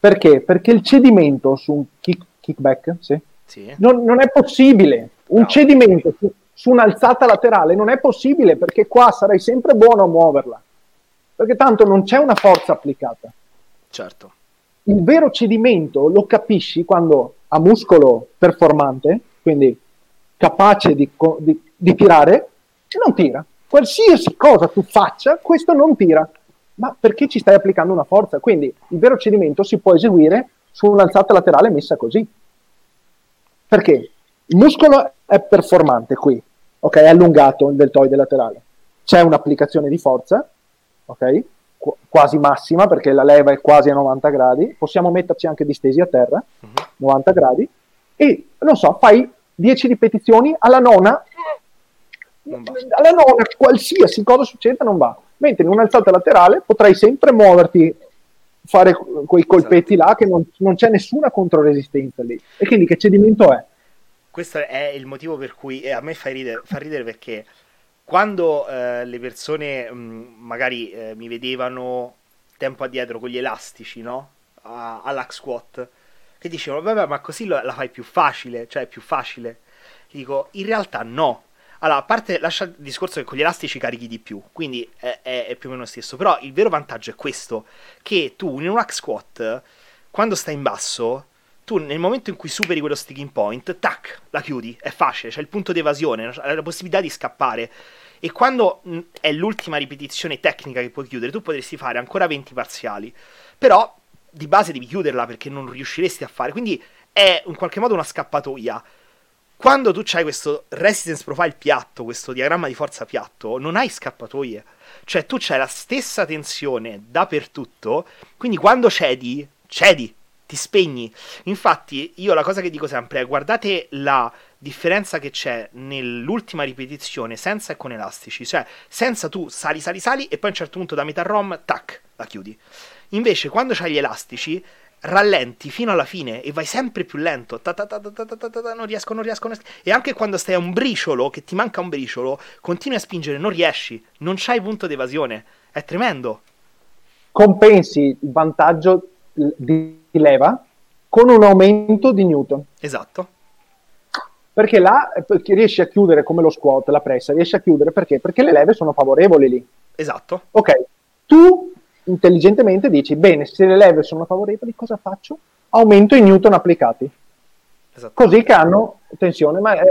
Perché? Perché il cedimento su un kick, kickback sì? Sì. Non, non, è possibile. Un no. cedimento su, su un'alzata laterale non è possibile perché qua sarai sempre buono a muoverla. Perché tanto non c'è una forza applicata. Certo. Il vero cedimento lo capisci quando a muscolo performante, quindi capace di, di, di tirare, non tira. Qualsiasi cosa tu faccia, questo non tira. Ma perché ci stai applicando una forza? Quindi il vero cedimento si può eseguire su un'alzata laterale messa così. Perché il muscolo è performante qui, ok? È allungato il deltoide laterale. C'è un'applicazione di forza, ok? Qu- quasi massima perché la leva è quasi a 90 gradi. Possiamo metterci anche distesi a terra, uh-huh. Mhm. 90 gradi. E non so, fai 10 ripetizioni, alla nona, alla nona qualsiasi cosa succeda non va. Mentre in un'alzata laterale potrai sempre muoverti, fare quei colpetti esatto. là che non, non, c'è nessuna controresistenza lì. E quindi che cedimento è? Questo è il motivo per cui e a me fa ridere, fa ridere perché quando eh, le persone mh, mm, magari eh, mi vedevano tempo addietro con gli elastici, no? A, all'hack squat che dicevano, vabbè, ma così la fai più facile, cioè è più facile. dico, in realtà no. Allora, a parte lascia il discorso che con gli elastici carichi di più, quindi è, è, è più o meno lo stesso. Però il vero vantaggio è questo: che tu in un rack squat, quando stai in basso, tu nel momento in cui superi quello sticking point, tac, la chiudi, è facile, c'è il punto di evasione, la possibilità di scappare. E quando è l'ultima ripetizione tecnica che puoi chiudere, tu potresti fare ancora 20 parziali. Però di base devi chiuderla perché non riusciresti a fare. Quindi è in qualche modo una scappatoia. Quando tu hai questo resistance profile piatto, questo diagramma di forza piatto, non hai scappatoie. Cioè tu c'hai la stessa tensione dappertutto, quindi quando cedi, cedi, ti spegni. Infatti io la cosa che dico sempre è guardate la differenza che c'è nell'ultima ripetizione senza e con elastici, cioè senza tu sali, sali, sali e poi a un certo punto da metà ROM, tac, la chiudi. Invece, quando c'hai gli elastici, rallenti fino alla fine e vai sempre più lento. Ta ta ta non riesco, non riesco, non riesco. E anche quando stai a un briciolo, che ti manca un briciolo, continui a spingere, non riesci, non c'hai punto d'evasione. È tremendo. Compensi il vantaggio di leva con un aumento di Newton. Esatto. Perché là riesci a chiudere come lo squat, la pressa, riesci a chiudere perché? Perché le leve sono favorevoli lì. Esatto. Ok, tu intelligentemente dici, bene, se le leve sono favorevoli, cosa faccio? Aumento i Newton applicati. Esatto. Così che hanno tensione, ma è,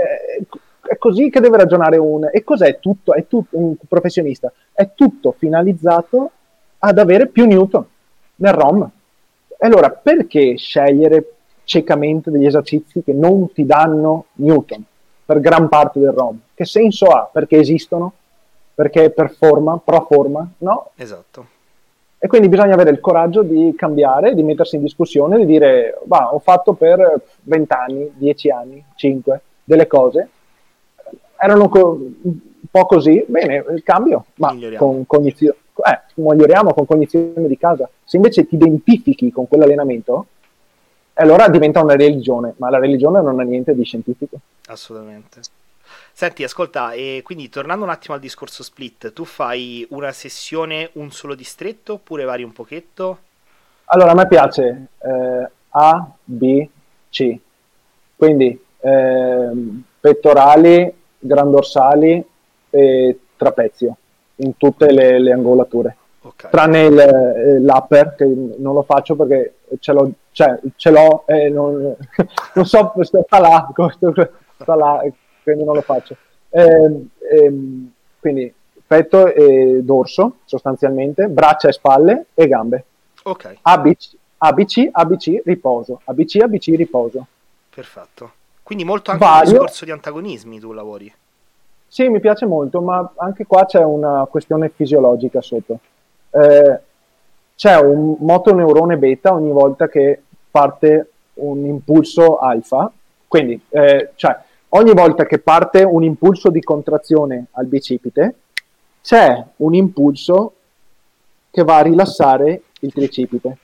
è, così che deve ragionare un... E cos'è tutto? È tutto un professionista. È tutto finalizzato ad avere più Newton nel ROM. E allora, perché scegliere ciecamente degli esercizi che non ti danno Newton per gran parte del ROM? Che senso ha? Perché esistono? Perché per forma, pro forma? No. Esatto. E quindi bisogna avere il coraggio di cambiare, di mettersi in discussione, di dire, va, ho fatto per 20 anni, 10 anni, 5, delle cose, erano co- un po' così, bene, cambio, ma con cognizione, eh, miglioriamo con cognizione di casa. Se invece ti identifichi con quell'allenamento, allora diventa una religione, ma la religione non ha niente di scientifico. Assolutamente. Senti, ascolta, e quindi tornando un attimo al discorso split, tu fai una sessione, un solo distretto oppure vari un pochetto? Allora, a me piace eh, A, B, C. Quindi eh, pettorali, grandorsali e trapezio in tutte le, le angolature. Okay. Tranne il, eh, l'upper, che non lo faccio perché ce l'ho, cioè, ce l'ho e non, non so, sta là, sta là quindi non lo faccio. Eh, ehm, quindi petto e dorso sostanzialmente, braccia e spalle e gambe. Ok. ABC, ABC, ABC, riposo. ABC, ABC, riposo. Perfetto. Quindi molto anche Vario. il discorso di antagonismi tu lavori. Sì, mi piace molto, ma anche qua c'è una questione fisiologica sotto. Eh, c'è un motoneurone beta ogni volta che parte un impulso alfa, quindi eh, cioè, ogni volta che parte un impulso di contrazione al bicipite, c'è un impulso che va a rilassare il tricipite.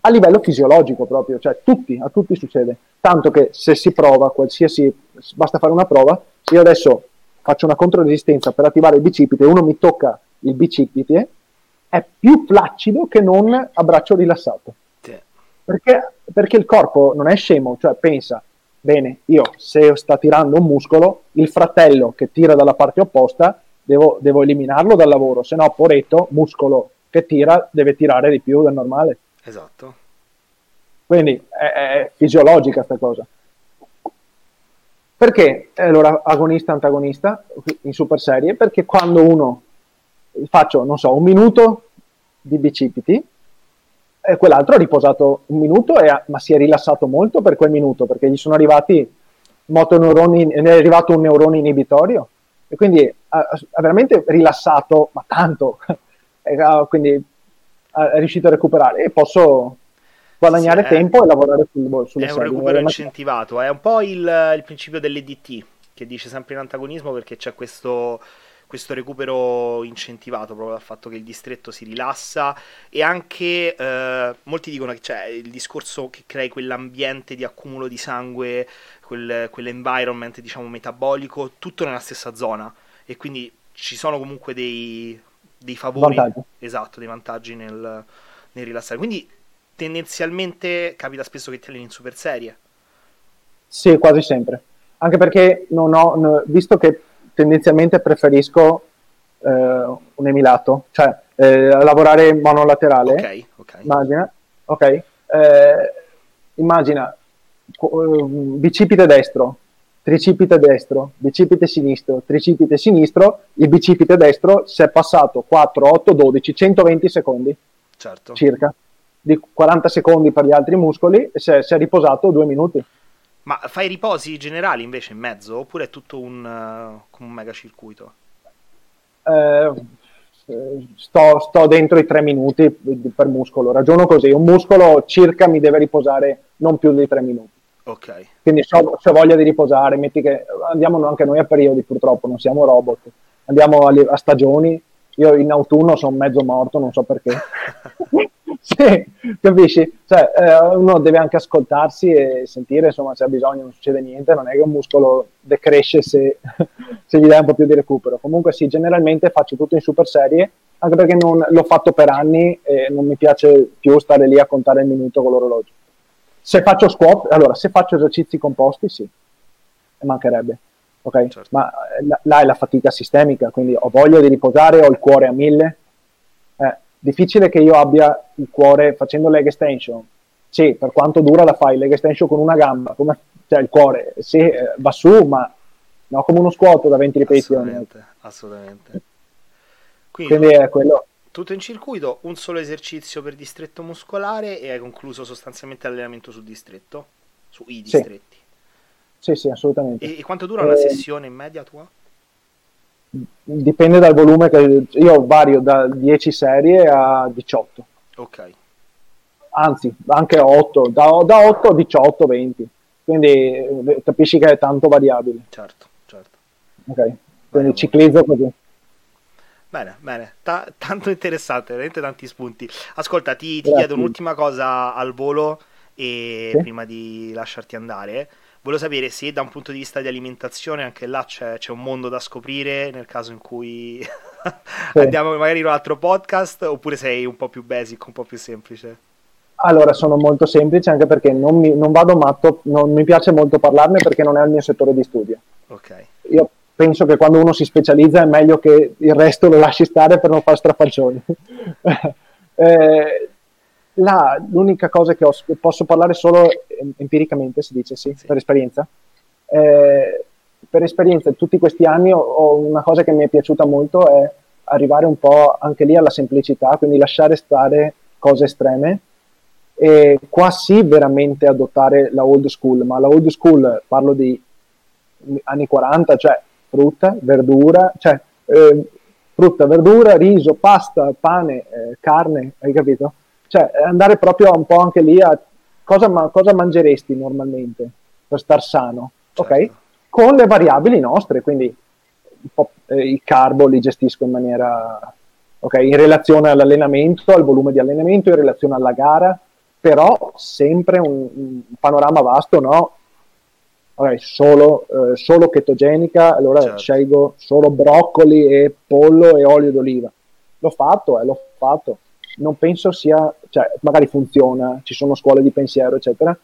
A livello fisiologico proprio, cioè tutti, a tutti succede. Tanto che se si prova, qualsiasi, basta fare una prova, io adesso faccio una controresistenza per attivare il bicipite, uno mi tocca il bicipite, è più flaccido che non a braccio rilassato. Perché, perché il corpo non è scemo, cioè pensa, bene, io se sta tirando un muscolo, il fratello che tira dalla parte opposta, devo, devo eliminarlo dal lavoro, se no, poretto, muscolo che tira, deve tirare di più del normale. Esatto. Quindi è, è fisiologica questa cosa. Perché allora agonista-antagonista in super serie? Perché quando uno faccio, non so, un minuto di bicipiti, e quell'altro ha riposato un minuto, ha, ma si è rilassato molto per quel minuto perché gli sono arrivati motoneuroni, ne è arrivato un neurone inibitorio. E quindi ha, ha veramente rilassato, ma tanto, ha, quindi è riuscito a recuperare. E posso guadagnare sì, tempo è, e lavorare sul, sulle È un recupero incentivato, è un po' il, il principio dell'EDT che dice sempre in antagonismo perché c'è questo questo recupero incentivato proprio dal fatto che il distretto si rilassa e anche eh, molti dicono che c'è il discorso che crei quell'ambiente di accumulo di sangue, quel, quell'environment diciamo metabolico, tutto nella stessa zona e quindi ci sono comunque dei, dei favori, vantaggi. esatto, dei vantaggi nel, nel rilassare. Quindi tendenzialmente capita spesso che ti alleni in super serie. Sì, quasi sempre. Anche perché non ho, visto che tendenzialmente preferisco eh, un emilato, cioè eh, lavorare monolaterale. Ok, ok. Immagina, ok. Eh, immagina eh, bicipite destro, tricipite destro, bicipite sinistro, tricipite sinistro, il bicipite destro si è passato 4, 8, 12, 120 secondi certo. circa, di 40 secondi per gli altri muscoli e si è, si è riposato due minuti. Ma fai riposi generali invece in mezzo oppure è tutto un, uh, un mega circuito? Eh, sto, sto, dentro i tre minuti per muscolo, ragiono così, un muscolo circa mi deve riposare non più di tre minuti. Ok. Quindi se ho, se ho voglia di riposare, metti che andiamo anche noi a periodi purtroppo, non siamo robot, andiamo a, a stagioni io in autunno sono mezzo morto, non so perché. sì, capisci? Cioè, eh, uno deve anche ascoltarsi e sentire, insomma, se ha bisogno non succede niente, non è che un muscolo decresce se, se gli dai un po' più di recupero. Comunque sì, generalmente faccio tutto in super serie, anche perché non, l'ho fatto per anni e non mi piace più stare lì a contare il minuto con l'orologio. Se faccio squat, allora, se faccio esercizi composti, sì, mancherebbe ok? Certo. Ma eh, là è la fatica sistemica, quindi ho voglia di riposare, ho il cuore a mille. È difficile che io abbia il cuore facendo leg extension. Sì, per quanto dura la fai leg extension con una gamba, come, cioè il cuore, sì, eh, va su, ma no, come uno squat da 20 ripetizioni. Assolutamente, assolutamente. Quindi, quindi è quello tutto in circuito, un solo esercizio per distretto muscolare e hai concluso sostanzialmente l'allenamento sul distretto, sui distretti. Sì. Sì, sì, assolutamente. E, e quanto dura una eh, sessione in media tua? Dipende dal volume che io vario da 10 serie a 18. Ok. Anzi, anche 8, da, da 8 a 18, 20. Quindi eh, capisci che è tanto variabile. Certo, certo. Ok, quindi ciclizzo così. Bene, bene, Ta- tanto interessante, veramente tanti spunti. Ascolta, ti, ti chiedo un'ultima cosa al volo e sì? prima di lasciarti andare. Volevo sapere se da un punto di vista di alimentazione anche là c'è, c'è un mondo da scoprire nel caso in cui sì. andiamo magari in un altro podcast oppure sei un po' più basic, un po' più semplice. Allora, sono molto semplice anche perché non, mi, non vado matto, non mi piace molto parlarne perché non è il mio settore di studio. Ok. Io penso che quando uno si specializza è meglio che il resto lo lasci stare per non fare strafalcioni. eh, là, l'unica cosa che ho, posso parlare solo empiricamente, si dice sì, sì. per esperienza. Eh, per esperienza, tutti questi anni ho, ho, una cosa che mi è piaciuta molto è arrivare un po' anche lì alla semplicità, quindi lasciare stare cose estreme e qua sì veramente adottare la old school, ma la old school parlo di anni 40, cioè frutta, verdura, cioè eh, frutta, verdura, riso, pasta, pane, eh, carne, hai capito? Cioè, andare proprio un po' anche lì a cosa, ma, cosa mangeresti normalmente per star sano, certo. ok? Con le variabili nostre, quindi eh, i carbo li gestisco in maniera, ok? In relazione all'allenamento, al volume di allenamento, in relazione alla gara, però sempre un, un panorama vasto, no? Okay, solo, eh, solo chetogenica, allora certo. scelgo solo broccoli e pollo e olio d'oliva. L'ho fatto, eh, l'ho fatto non penso sia, cioè magari funziona, ci sono scuole di pensiero, eccetera.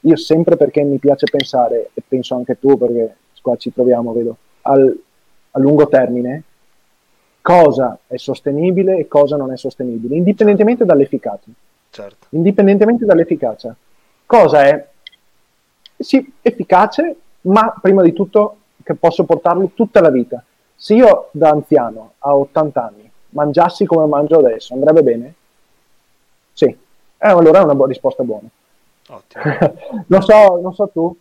Io sempre perché mi piace pensare, e penso anche tu perché qua ci troviamo, vedo, al, a lungo termine, cosa è sostenibile e cosa non è sostenibile, indipendentemente dall'efficacia. Certo. Indipendentemente dall'efficacia. Cosa è sì, efficace, ma prima di tutto che posso portarlo tutta la vita. Se io da anziano a 80 anni mangiassi come mangio adesso, andrebbe bene? Sì, eh, allora è una bu- risposta buona. Ottimo. non, so, non so tu.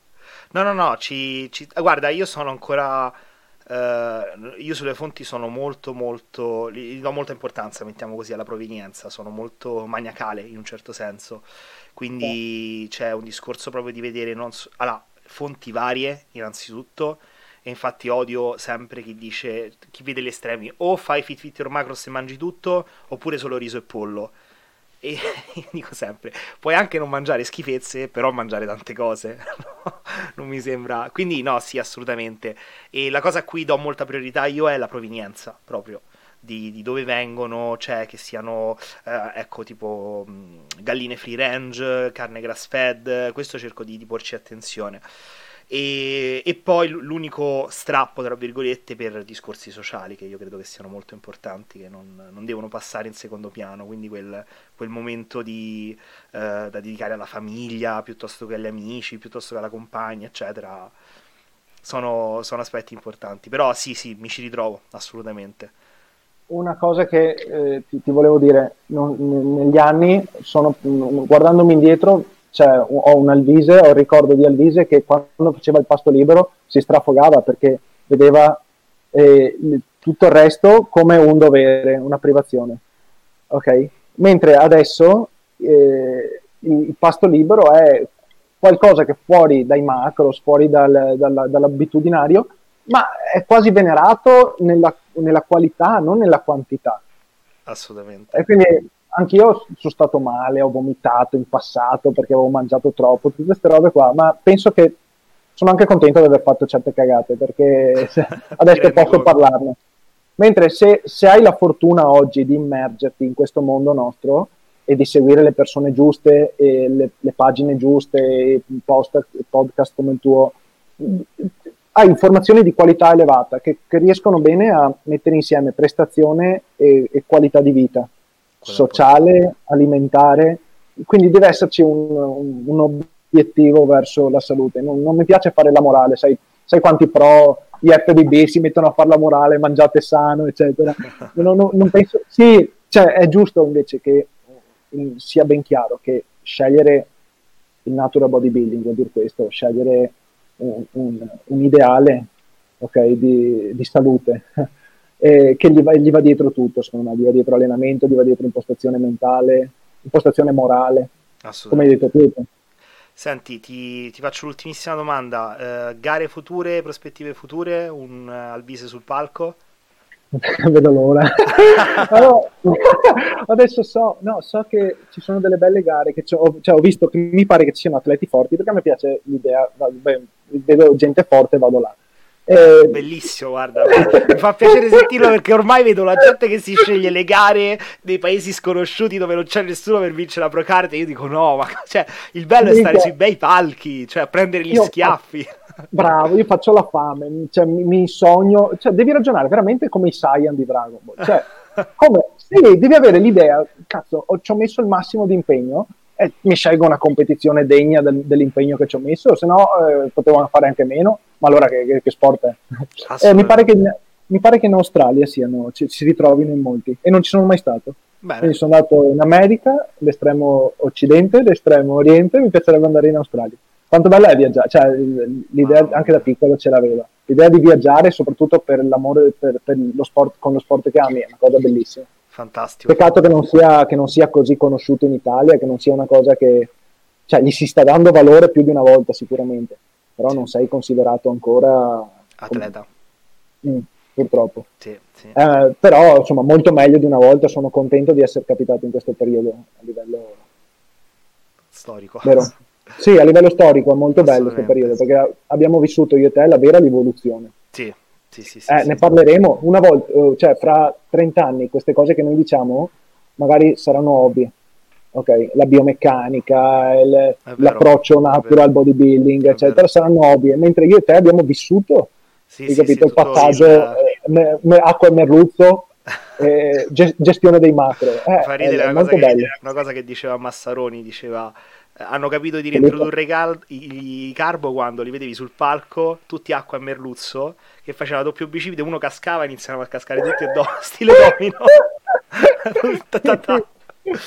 No, no, no, ci, ci... guarda, io sono ancora... Uh, io sulle fonti sono molto molto gli do molta importanza mettiamo così alla provenienza sono molto maniacale in un certo senso quindi oh. c'è un discorso proprio di vedere non so, allora, fonti varie innanzitutto e infatti odio sempre chi dice chi vede gli estremi o fai fit fit or macros e mangi tutto oppure solo riso e pollo e dico sempre, puoi anche non mangiare schifezze, però mangiare tante cose. non mi sembra. Quindi, no, sì, assolutamente. E la cosa a cui do molta priorità io è la provenienza proprio. Di, di dove vengono, cioè che siano, eh, ecco, tipo galline free range, carne grass fed, questo cerco di, di porci attenzione. E, e, poi l'unico strappo, tra virgolette, per discorsi sociali che io credo che siano molto importanti, che non, non devono passare in secondo piano, quindi quel, quel momento di, eh, da dedicare alla famiglia piuttosto che agli amici, piuttosto che alla compagna, eccetera, sono, sono aspetti importanti. Però sì, sì, mi ci ritrovo assolutamente. Una cosa che eh, ti, ti, volevo dire, non, negli anni, sono, guardandomi indietro, cioè, ho un Alvise, ho il ricordo di Alvise che quando faceva il pasto libero si strafogava perché vedeva eh, tutto il resto come un dovere, una privazione. Ok? Mentre adesso eh, il pasto libero è qualcosa che fuori dai macros, fuori dal, dal, dall'abitudinario, ma è quasi venerato nella, nella qualità, non nella quantità. Assolutamente. E quindi anch'io sono stato male, ho vomitato in passato perché avevo mangiato troppo, tutte queste robe qua, ma penso che sono anche contento di aver fatto certe cagate perché adesso posso parlarne. Mentre se, se, hai la fortuna oggi di immergerti in questo mondo nostro e di seguire le persone giuste, e le, le pagine giuste, post, podcast come il tuo, hai informazioni di qualità elevata che, che riescono bene a mettere insieme prestazione e, e qualità di vita sociale, alimentare. Quindi deve esserci un, un, un obiettivo verso la salute. Non, non, mi piace fare la morale, sai, sai quanti pro gli FBB si mettono a fare la morale, mangiate sano, eccetera. Non, non, non penso, sì, cioè, è giusto invece che mm, sia ben chiaro che scegliere il natural bodybuilding vuol dire questo, scegliere un, un, un ideale okay, di, di, salute eh, che gli va, gli va, dietro tutto, secondo me, gli va dietro allenamento, gli va dietro impostazione mentale, impostazione morale, come hai detto tu. Senti, ti, ti, faccio l'ultimissima domanda. Uh, gare future, prospettive future, un uh, Albise sul palco? Vedo l'ora. allora, adesso so, no, so che ci sono delle belle gare, che ho, cioè, ho visto che mi pare che ci siano atleti forti, perché a me piace l'idea, beh, vedo gente forte e vado là. Eh, Bellissimo, guarda, mi fa piacere sentirlo perché ormai vedo la gente che si sceglie le gare dei paesi sconosciuti dove non c'è nessuno per vincere la Procard e io dico no, ma cioè, il bello è stare sui bei palchi, cioè prendere gli io schiaffi. Faccio, bravo, io faccio la fame, cioè, mi, mi, sogno, cioè, devi ragionare veramente come i Saiyan di Dragon Ball, cioè, come, sì, devi avere l'idea, cazzo, ho, ci ho messo il massimo di impegno, e mi scelgo una competizione degna del, dell'impegno che ci ho messo, se no eh, potevano fare anche meno, ma allora che, che, che sport è? Eh, mi, pare che, mi, pare che, in Australia siano, ci, si ritrovino in molti e non ci sono mai stato. Bene. Quindi sono andato in America, l'estremo occidente, l'estremo oriente, mi piacerebbe andare in Australia. Quanto bella è viaggiare, cioè l'idea ah. anche da piccolo ce l'aveva. L'idea di viaggiare, soprattutto per l'amore per, per lo sport, con lo sport che ami, è una cosa bellissima. Fantastico. Peccato che non, sia, che non sia così conosciuto in Italia, che non sia una cosa che cioè, gli si sta dando valore più di una volta sicuramente, però sì. non sei considerato ancora atleta. Come... Mm, purtroppo. Sì, sì. Eh, però insomma molto meglio di una volta, sono contento di essere capitato in questo periodo a livello storico. Vero? Sì, a livello storico è molto bello questo periodo perché abbiamo vissuto io e te la vera rivoluzione. Sì, sì, sì, sì, eh, ne parleremo. Una volta, eh, cioè fra 30 anni queste cose che noi diciamo magari saranno ovvie. Ok, la biomeccanica, il, vero, l'approccio natural bodybuilding, eccetera, saranno ovvie, mentre io e te abbiamo vissuto, hai capito, il passaggio il... Eh, acqua e merluzzo, eh, gestione dei macro. Eh, Fa ridere una cosa, che, una, cosa che, diceva Massaroni, diceva hanno capito di reintrodurre i, cal- i, carbo quando li vedevi sul palco, tutti acqua e merluzzo, che faceva doppio bicipite, uno cascava e iniziavano a cascare tutti e due, stile domino.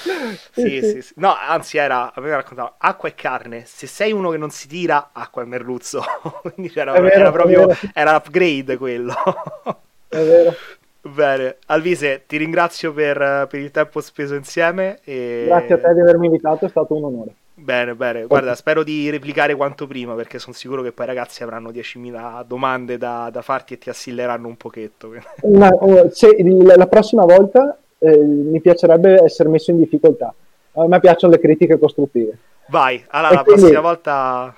sì, sì, sì. No, anzi era, aveva raccontato, acqua e carne, se sei uno che non si tira, acqua e merluzzo. Quindi c'era, vero, era proprio, era l'upgrade quello. è vero. Bene, Alvise, ti ringrazio per, per il tempo speso insieme. E... Grazie a te di avermi invitato, è stato un onore. Bene, bene. Guarda, spero di replicare quanto prima perché sono sicuro che poi i ragazzi avranno 10.000 domande da, da farti e ti assilleranno un pochetto. Ma, oh, se, la prossima volta eh, mi piacerebbe essere messo in difficoltà. A me piacciono le critiche costruttive. Vai, allora la prossima volta...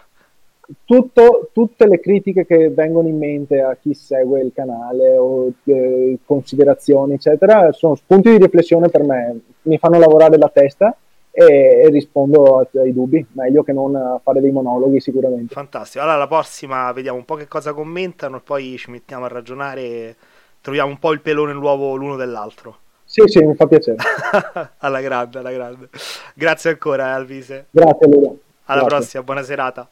Tutto, tutte le critiche che vengono in mente a chi segue il canale o eh, considerazioni, eccetera, sono spunti di riflessione per me, mi fanno lavorare la testa e, rispondo ai dubbi, meglio che non fare dei monologhi sicuramente. Fantastico, allora la prossima vediamo un po' che cosa commentano e poi ci mettiamo a ragionare troviamo un po' il pelo nell'uovo l'uno dell'altro. Sì, sì, mi fa piacere. alla grande, alla grande. Grazie ancora, Alvise. Grazie, Luca. Alla Grazie. prossima, buona serata.